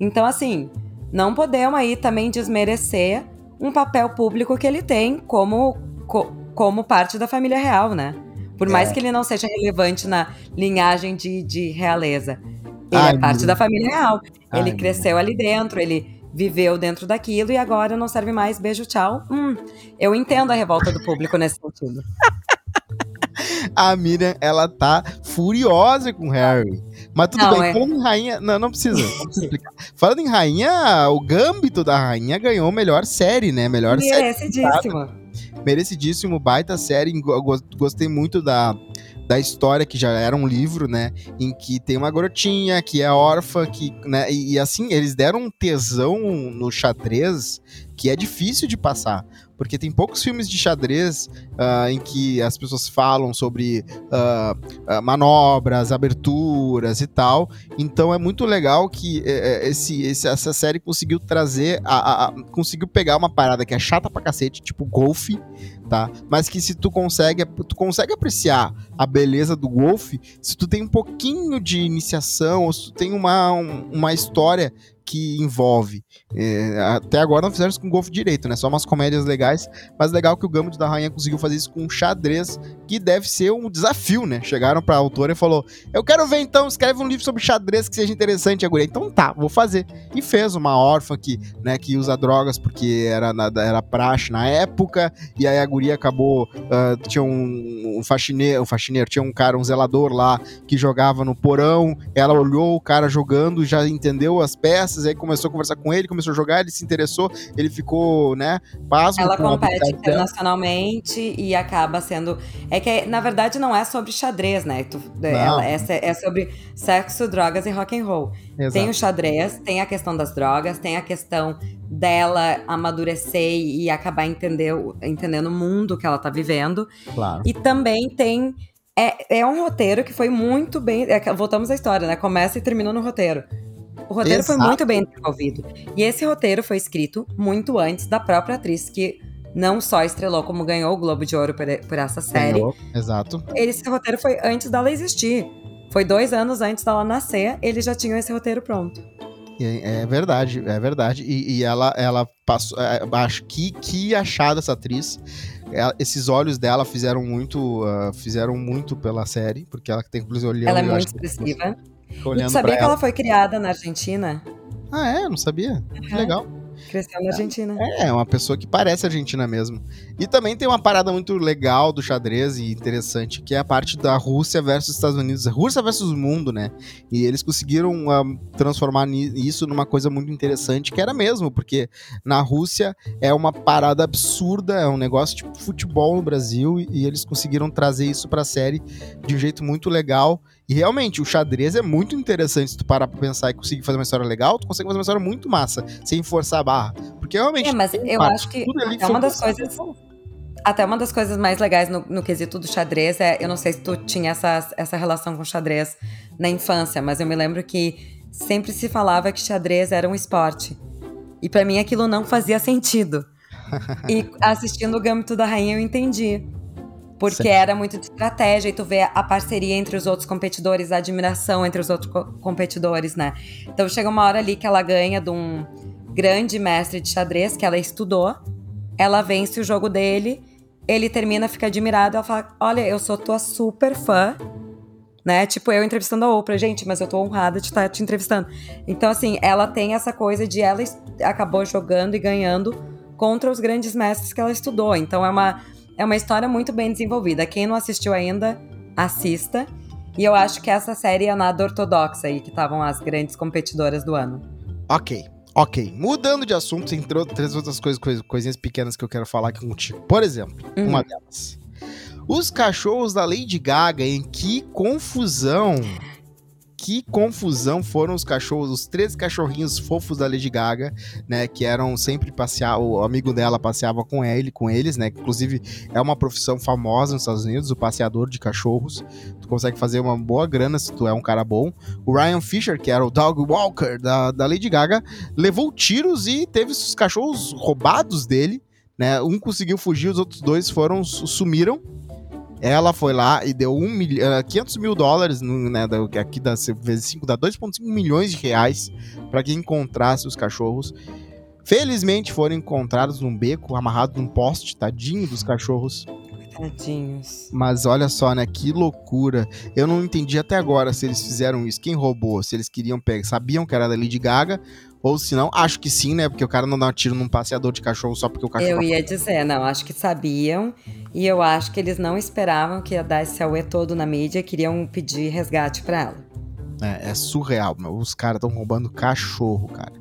Então, assim, não podemos aí também desmerecer um papel público que ele tem como, co, como parte da família real, né? Por mais é. que ele não seja relevante na linhagem de, de realeza. Ele Ai, é parte meu. da família real. Ai, ele cresceu meu. ali dentro, ele viveu dentro daquilo e agora não serve mais. Beijo, tchau. Hum, eu entendo a revolta do público nesse sentido. a Miriam, ela tá furiosa com o Harry. Mas tudo não, bem, é... falando em rainha. Não, não precisa, não precisa explicar. Falando em rainha, o Gambito da rainha ganhou melhor série, né? Melhor Merecidíssimo. série. Merecidíssimo, baita série. Gostei muito da, da história que já era um livro, né, em que tem uma garotinha que é órfã, que, né, e, e, assim, eles deram um tesão no xadrez que é difícil de passar, porque tem poucos filmes de xadrez uh, em que as pessoas falam sobre uh, manobras, aberturas e tal. Então é muito legal que eh, eh, esse, esse, essa série conseguiu trazer, a, a, a, conseguiu pegar uma parada que é chata pra cacete, tipo golfe, tá? Mas que se tu consegue, tu consegue apreciar a beleza do golfe, se tu tem um pouquinho de iniciação, ou se tu tem uma, um, uma história que envolve. É, até agora não fizeram isso com golfe direito, né? Só umas comédias legais. Mas legal que o Gambit da Rainha conseguiu fazer isso com xadrez, que deve ser um desafio, né? Chegaram pra autora e falou: Eu quero ver então, escreve um livro sobre xadrez que seja interessante, a guria. Então tá, vou fazer. E fez uma órfã que, né, que usa drogas porque era, era praxe na época. E aí a guria acabou. Uh, tinha um, um, faxineiro, um faxineiro, tinha um cara, um zelador lá que jogava no porão. Ela olhou o cara jogando, já entendeu as peças, aí começou a conversar com ele, começou a jogar, ele se interessou, ele ficou, né, pasmo. Ela compete internacionalmente. E acaba sendo. É que, na verdade, não é sobre xadrez, né? Tu, ela, é, é sobre sexo, drogas e rock and roll. Exato. Tem o xadrez, tem a questão das drogas, tem a questão dela amadurecer e acabar entender, entendendo o mundo que ela tá vivendo. Claro. E também tem. É, é um roteiro que foi muito bem. É, voltamos à história, né? Começa e termina no roteiro. O roteiro Exato. foi muito bem desenvolvido. E esse roteiro foi escrito muito antes da própria atriz que não só estrelou, como ganhou o Globo de Ouro por, por essa série. Ganhou. Exato. Esse roteiro foi antes dela existir. Foi dois anos antes dela nascer, eles já tinham esse roteiro pronto. É verdade, é verdade. E, e ela, ela passou. É, acho que, que achada essa atriz. Ela, esses olhos dela fizeram muito. Uh, fizeram muito pela série, porque ela tem inclusive olhando. Ela é muito expressiva. Que, sabia que ela. ela foi criada na Argentina? Ah, é? Não sabia. Uhum. Que legal. Cresceu na Argentina. É, é, uma pessoa que parece argentina mesmo. E também tem uma parada muito legal do xadrez e interessante, que é a parte da Rússia versus Estados Unidos. Rússia versus o mundo, né? E eles conseguiram uh, transformar isso numa coisa muito interessante, que era mesmo, porque na Rússia é uma parada absurda, é um negócio tipo futebol no Brasil, e, e eles conseguiram trazer isso pra série de um jeito muito legal. E realmente, o xadrez é muito interessante se tu parar pra pensar e conseguir fazer uma história legal, tu consegue fazer uma história muito massa, sem forçar a barra. Porque realmente. É, mas eu acho que é uma das coisas. Até uma das coisas mais legais no, no, quesito do xadrez é. Eu não sei se tu tinha essa, essa relação com xadrez na infância, mas eu me lembro que sempre se falava que xadrez era um esporte. E para mim aquilo não fazia sentido. e assistindo o Gâmbito da Rainha eu entendi. Porque era muito de estratégia e tu vê a parceria entre os outros competidores, a admiração entre os outros co competidores, né? Então chega uma hora ali que ela ganha de um grande mestre de xadrez que ela estudou, ela vence o jogo dele, ele termina, fica admirado, ela fala: Olha, eu sou tua super fã, né? Tipo, eu entrevistando a Oprah, gente, mas eu tô honrada de estar te entrevistando. Então, assim, ela tem essa coisa de ela acabou jogando e ganhando contra os grandes mestres que ela estudou. Então, é uma é uma história muito bem desenvolvida. Quem não assistiu ainda, assista. E eu acho que essa série é nada ortodoxa aí, que estavam as grandes competidoras do ano. Ok, ok. Mudando de assunto, tem três outras coisas, coisinhas pequenas que eu quero falar aqui contigo. Por exemplo, uhum. uma delas. Os cachorros da Lady Gaga, em que confusão que confusão foram os cachorros, os três cachorrinhos fofos da Lady Gaga, né? Que eram sempre passear, o amigo dela passeava com ele, com eles, né? Inclusive é uma profissão famosa nos Estados Unidos, o passeador de cachorros. Tu consegue fazer uma boa grana se tu é um cara bom. O Ryan Fisher, que era o dog walker da, da Lady Gaga, levou tiros e teve os cachorros roubados dele. Né, um conseguiu fugir, os outros dois foram sumiram ela foi lá e deu um mil, uh, 500 mil dólares, né, da, aqui da vezes 5 dá 2,5 milhões de reais para quem encontrasse os cachorros. Felizmente foram encontrados num beco, amarrados num poste, tadinho dos cachorros. Tadinhos. Mas olha só, né? Que loucura. Eu não entendi até agora se eles fizeram isso. Quem roubou? Se eles queriam pegar. Sabiam que era da Lady Gaga ou se não, acho que sim, né? Porque o cara não dá um tiro num passeador de cachorro só porque o cachorro. Eu ia dizer, não, acho que sabiam. E eu acho que eles não esperavam que ia dar esse auê todo na mídia e queriam pedir resgate pra ela. É, é surreal, meu. Os caras estão roubando cachorro, cara.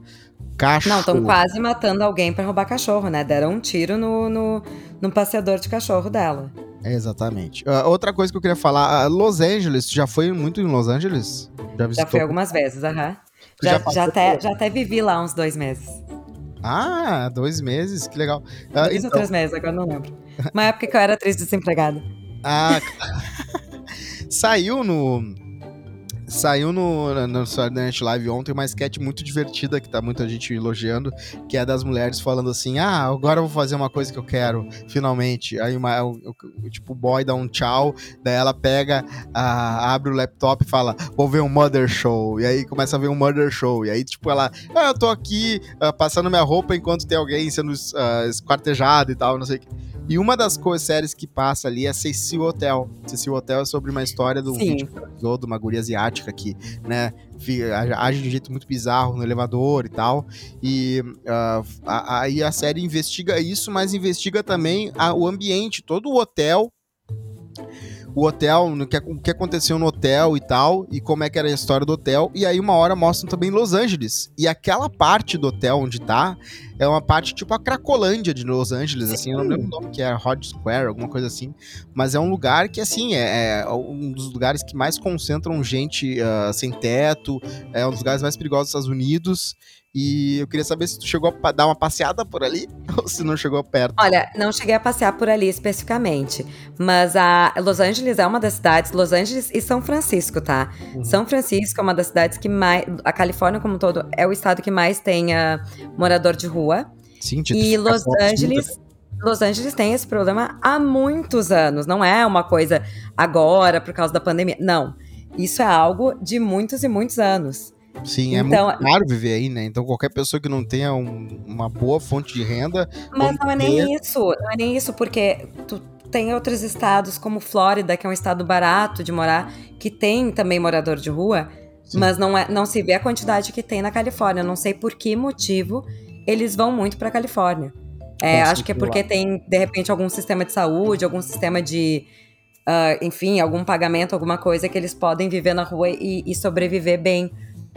Cachorro. Não, estão quase matando alguém para roubar cachorro, né? Deram um tiro no, no, no passeador de cachorro dela. É, exatamente. Uh, outra coisa que eu queria falar, uh, Los Angeles, já foi muito em Los Angeles? Já, já fui algumas vezes, aham. Já, já, já, até, já até vivi lá uns dois meses. Ah, dois meses, que legal. Ah, dois então... ou três meses, agora não lembro. Uma época que eu era atriz desempregada. Ah, saiu no Saiu no, no Saturday Night Live ontem uma sketch muito divertida que tá muita gente elogiando, que é das mulheres falando assim: Ah, agora eu vou fazer uma coisa que eu quero, finalmente. Aí uma, o, o, tipo, boy dá um tchau, daí ela pega, a, abre o laptop e fala: Vou ver um Mother Show. E aí começa a ver um Mother Show. E aí, tipo, ela, ah, eu tô aqui uh, passando minha roupa enquanto tem alguém sendo uh, esquartejado e tal, não sei o que. E uma das coisas séries que passa ali é Cecil Hotel. Cecil Hotel é sobre uma história do Sim. vídeo de uma guria asiática que, né, age de um jeito muito bizarro no elevador e tal. E ah, a- aí a série investiga isso, mas investiga também a- o ambiente, todo o hotel. O hotel, no que, o que aconteceu no hotel e tal, e como é que era a história do hotel. E aí, uma hora mostram também Los Angeles. E aquela parte do hotel onde tá é uma parte tipo a Cracolândia de Los Angeles, assim, eu não lembro o nome que é, Rod Square, alguma coisa assim. Mas é um lugar que, assim, é, é um dos lugares que mais concentram gente ah, sem teto, é um dos lugares mais perigosos dos Estados Unidos. E eu queria saber se tu chegou a dar uma passeada por ali ou se não chegou perto. Olha, não cheguei a passear por ali especificamente, mas a Los Angeles é uma das cidades, Los Angeles e São Francisco, tá? Uhum. São Francisco é uma das cidades que mais, a Califórnia como um todo é o estado que mais tem ah, morador de rua. Sim, de E Los Angeles, Los Angeles tem esse problema há muitos anos, não é uma coisa agora por causa da pandemia, não. Isso é algo de muitos e muitos anos. Sim, é Então- muito caro viver aí, né? Então qualquer pessoa que não tenha um- uma boa fonte de renda. Mas não é nem isso, não é nem isso, porque tu tem outros estados, como Flórida, que é um estado barato de morar, que tem também morador de rua, Sim. mas não, é, não se vê a quantidade que tem na Califórnia. Não sei por que motivo eles vão muito pra Califórnia. É, acho que é porque tem, de repente, algum sistema de saúde, algum sistema de. ah, enfim, algum pagamento, alguma coisa que eles podem viver na rua e, e sobreviver bem.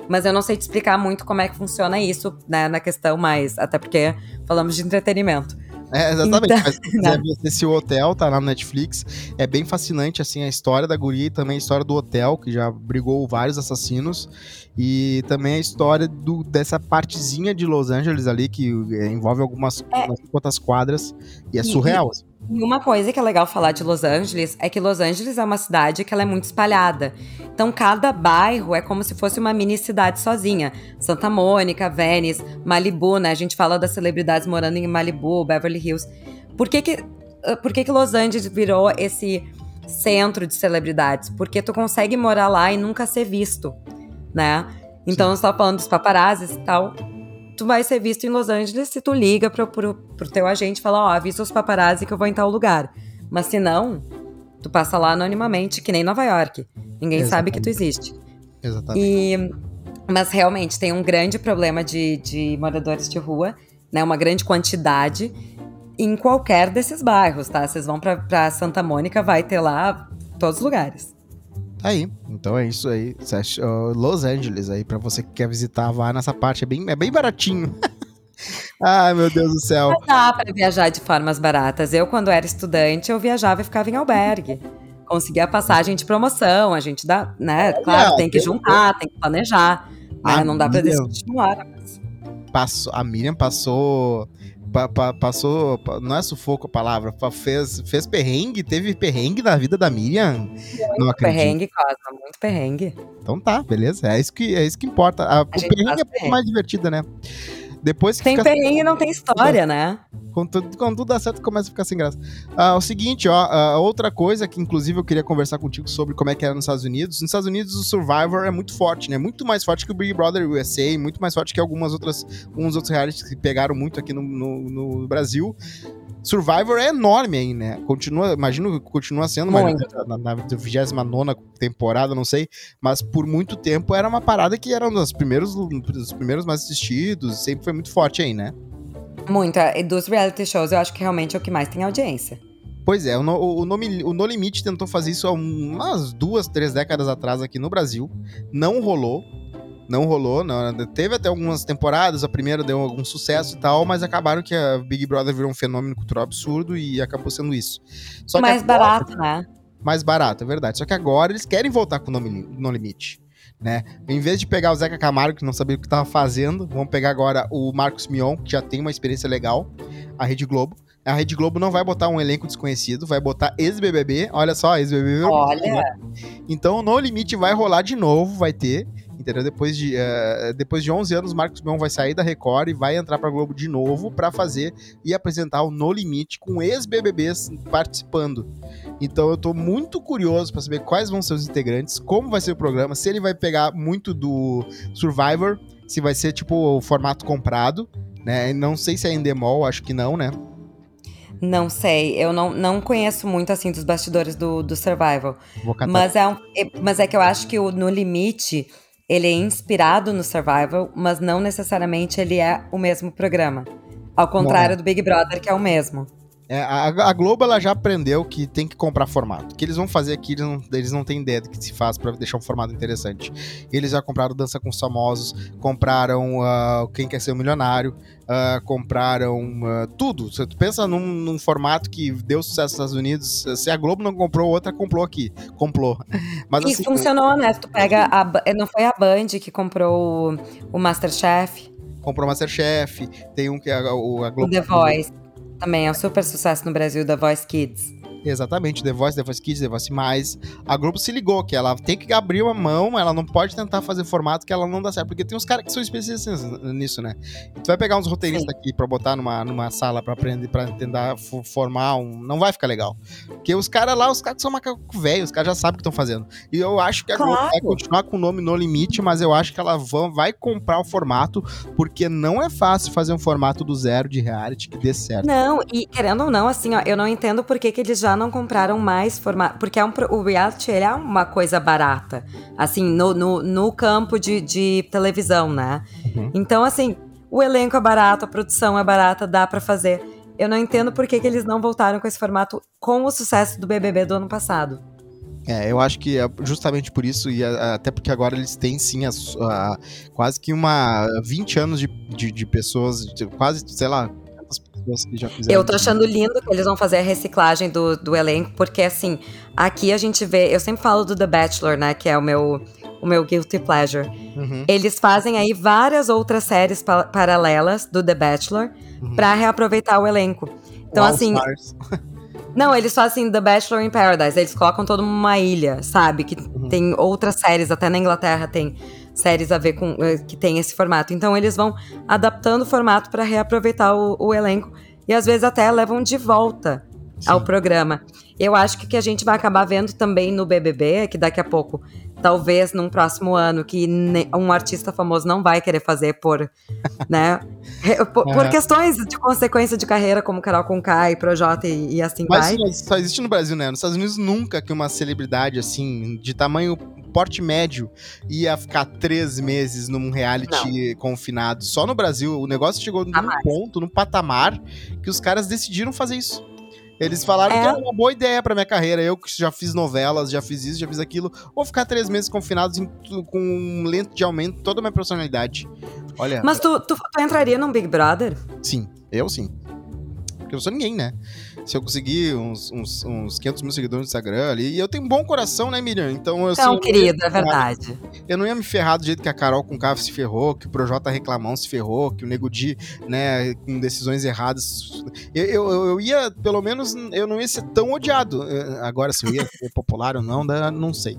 Mas eu não sei te explicar muito como é que funciona isso, né, na questão mais. Até porque falamos de entretenimento. É, exatamente. Então, Mas se quiser ver esse hotel, tá lá no Netflix. É bem fascinante, assim, a história da guria e também a história do hotel, que já brigou vários assassinos. E também a história do, dessa partezinha de Los Angeles ali, que é, envolve algumas É. quantas quadras. E é E- surreal. assim. E uma coisa que é legal falar de Los Angeles é que Los Angeles é uma cidade que ela é muito espalhada. Então cada bairro é como se fosse uma mini cidade sozinha. Santa Mônica, Venice, Malibu, né? A gente fala das celebridades morando em Malibu, Beverly Hills. Por que que, ah, por que, que Los Angeles virou esse centro de celebridades? Porque tu consegue morar lá e nunca ser visto, né? Então, você tá falando dos paparazzis e tal. Tu vai ser visto em Los Angeles se tu liga pro, pro, pro teu agente e fala, ó, avisa os paparazzi que eu vou em tal lugar. Mas se não, tu passa lá anonimamente, que nem Nova York. Ninguém sabe que tu existe. Exatamente. E, mas realmente tem um grande problema de, de moradores de rua, né? Uma grande quantidade em qualquer desses bairros, tá? Vocês vão pra, pra Santa Mônica, vai ter lá todos os lugares. Aí. Então é isso aí. Los Angeles aí, pra você que quer visitar, vá nessa parte. É bem, é bem baratinho. Ai, meu Deus do céu. Mas dá pra viajar de formas baratas. Eu, quando era estudante, eu viajava e ficava em albergue. Conseguia passagem de promoção, a gente dá, né? Claro, tem que juntar, tem que planejar. Né? Não dá uma hora. mas- passou, a Miriam passou. Pa- pa- passou. pa- Não é sufoco a palavra. pa- Fez, fez perrengue? Teve perrengue na vida da Miriam? não acredito. Perrengue, Cosma, muito perrengue. Então tá, beleza. É isso que, é isso que importa. A, o gente perrengue é um pouco perrengue. mais divertido, né? Depois que Tem fica. perrengue e não tem história, né? Quando tudo, quando tudo dá certo, começa a ficar sem graça. Ah, o seguinte, ó, ah, outra coisa que inclusive eu queria conversar contigo sobre como é que era nos Estados Unidos. Nos Estados Unidos o Survivor é muito forte, né? Muito mais forte que o Big Brother USA, muito mais forte que algumas outras, uns outros realities que pegaram muito aqui no, no, no Brasil. Survivor é enorme aí, né? Continua, imagino que continua sendo mas na, na 29 temporada, não sei, mas por muito tempo era uma parada que era um dos primeiros, dos primeiros mais assistidos, sempre foi muito forte aí, né? Muito. E dos reality shows, eu acho que realmente é o que mais tem audiência. Pois é, o No, o, no, o No Limite tentou fazer isso há umas duas, três décadas atrás aqui no Brasil. Não rolou. Não rolou. Não, teve até algumas temporadas, a primeira deu algum sucesso e tal, mas acabaram que a Big Brother virou um fenômeno cultural absurdo e acabou sendo isso. Só Mais agora- barato, né? mais barato, é verdade. Só que agora eles querem voltar com o No, Mili- No Limite. Né? Em vez de pegar o Zeca Camargo, que não sabia o que estava fazendo, vão pegar agora o Marcos Mion, que já tem uma experiência legal, a Rede Globo. A Rede Globo não vai botar um elenco desconhecido, vai botar ex-BBB. Olha só, ex-BBB. Olha, Então, No Limite vai rolar de novo, vai ter. Entendeu? Depois de, eh, depois de 11 anos, Marcos Mion vai sair da Record e vai entrar pra Globo de novo pra fazer e apresentar o No Limite com ex-BBBs participando. Então eu tô muito curioso pra saber quais vão ser os integrantes, como vai ser o programa, se ele vai pegar muito do Survivor, se vai ser tipo o formato comprado, né? Não sei se é Endemol, acho que não, né? Não sei, eu não, não conheço muito assim dos bastidores do, do Survival. Mas é, um, mas é que eu acho que o No Limite ele é inspirado no Survival, mas não necessariamente ele é o mesmo programa. Ao contrário do Big Brother, que é o mesmo. É, a, a, Globo ela já aprendeu que tem que comprar formato. O que eles vão fazer aqui, eles não, eles não têm ideia do que se faz para deixar um formato interessante. Eles já compraram Dança com os Famosos, compraram uh, Quem Quer Ser um Milionário, uh, compraram uh, tudo. Você pensa num, num, formato que deu sucesso nos Estados Unidos, se a Globo não comprou, outra comprou aqui. Comprou. Mas, e assim, funcionou, né? Tu pega a, não foi a Band que comprou o, Masterchef? Comprou o Masterchef, tem um que a, a Globo... O The Voice. Também é um super sucesso no Brasil da Voice Kids. Exatamente, The Voice, The Voice Kids, The Voice Mais. A Globo se ligou que ela tem que abrir uma mão, ela não pode tentar fazer formato que ela não dá certo. Porque tem uns caras que são especialistas nisso, né? E tu vai pegar uns roteiristas Sim. aqui pra botar numa, numa sala pra aprender, pra tentar formar um. Não vai ficar legal. Porque os caras lá, os caras são macaco velho, os caras já sabem o que estão fazendo. E eu acho que a claro. Globo vai continuar com o nome no limite, mas eu acho que ela vai comprar o formato, porque não é fácil fazer um formato do zero de reality que dê certo. Não, e querendo ou não, assim, ó, eu não entendo por que, que eles já não compraram mais formato. Porque é um, o reality é uma coisa barata. Assim, no, no, no campo de, de televisão, né? Uhum. Então, assim, o elenco é barato, a produção é barata, dá para fazer. Eu não entendo por que, que eles não voltaram com esse formato com o sucesso do BBB do ano passado. É, eu acho que é justamente por isso, e até porque agora eles têm sim a, a, quase que uma 20 anos de, de, de pessoas, de, quase, sei lá, pessoas que já fizeram. Eu tô achando lindo que eles vão fazer a reciclagem do, do elenco, porque assim, aqui a gente vê. Eu sempre falo do The Bachelor, né? Que é o meu, o meu Guilty Pleasure. Uhum. Eles fazem aí várias outras séries pa paralelas do The Bachelor uhum. pra reaproveitar o elenco. Então, All assim. Não, eles fazem The Bachelor in Paradise. Eles colocam todo numa ilha, sabe? Que uhum. tem outras séries, até na Inglaterra tem séries a ver com eh, que tem esse formato. Então eles vão adaptando o formato para reaproveitar o, o, elenco e às vezes até levam de volta Sim. ao programa. Eu acho que o que a gente vai acabar vendo também no BBB é que daqui a pouco, talvez num próximo ano, que um artista famoso não vai querer fazer por, né, por, por questões de consequência de carreira, como Carol Conká e Projota e, e assim mas, vai. Mas só existe no Brasil, né? Nos Estados Unidos nunca que uma celebridade assim de tamanho porte médio ia ficar três meses num reality não. confinado. Só no Brasil, o negócio chegou num ponto, num patamar, que os caras decidiram fazer isso. Eles falaram é. que era uma boa ideia pra minha carreira. Eu que já fiz novelas, já fiz isso, já fiz aquilo. Vou ficar três meses confinados em, com um lento de aumento toda a minha personalidade. Olha. Mas tu, tu, tu entraria num Big Brother? Sim, eu sim. Porque eu sou ninguém, né? Se eu conseguir uns, uns, uns 500 mil seguidores no Instagram ali. E eu tenho um bom coração, né, Miriam? Então, eu Então, querido, é verdade. Eu não ia me ferrar do jeito que a Carol com o se ferrou, que o Projota Reclamão se ferrou, que o Nego Di, né, com decisões erradas. Eu, eu, eu, ia, pelo menos, eu não ia ser tão odiado. Agora, se eu ia ser popular ou não, não sei.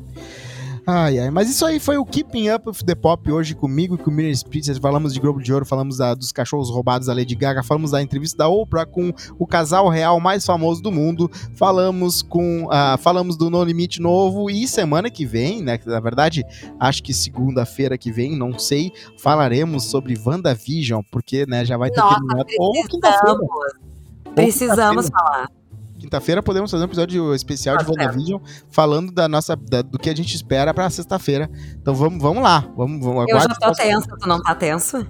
Ai, ai. Mas isso aí foi o Keeping Up with the Pop hoje comigo e com o Miriam Spitzer. Falamos de Globo de Ouro, falamos da, dos cachorros roubados da Lady Gaga, falamos da entrevista da Oprah com o casal real mais famoso do mundo, falamos com uh, falamos do No Limite novo e semana que vem, né? Na verdade, acho que segunda-feira que vem, não sei, falaremos sobre WandaVision, porque né, já vai ter Nossa, terminado. Precisamos, precisamos falar. Quinta-feira podemos fazer um episódio especial de WandaVision falando da nossa, da, do que a gente espera pra sexta-feira. Então vamos, vamos lá. Vamos, vamos, eu já tô tensa, tu não tá tenso?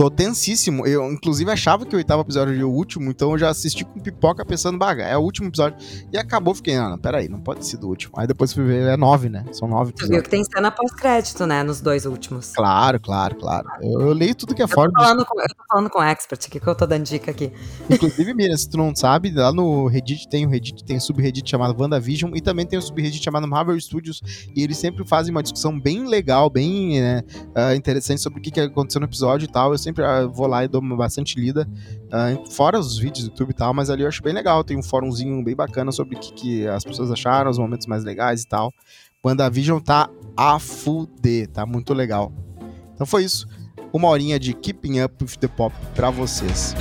Tô tensíssimo. Eu, inclusive, achava que o oitavo episódio era o último, então eu já assisti com pipoca pensando, baga, é o último episódio. E acabou, fiquei, ah, não, peraí, não pode ser do último. Aí depois fui ver, é nove, né? São nove episódios. Tu viu que tem cena pós-crédito, né? Nos dois últimos. Claro, claro, claro. Eu, eu leio tudo que é fora. Tô falando com, eu tô falando com expert aqui, que eu tô dando dica aqui. Inclusive, Mira, se tu não sabe, lá no Reddit tem o Reddit, tem o subreddit chamado WandaVision e também tem o subreddit chamado Marvel Studios. E eles sempre fazem uma discussão bem legal, bem né, uh, interessante sobre o que, que aconteceu no episódio e tal. Eu sempre uh, vou lá e dou bastante lida, uh, fora os vídeos do YouTube e tal, mas ali eu acho bem legal. Tem um fórumzinho bem bacana sobre o que, que as pessoas acharam, os momentos mais legais e tal. WandaVision tá a fuder, tá muito legal. Então foi isso. Uma horinha de Keeping Up with the Pop pra vocês.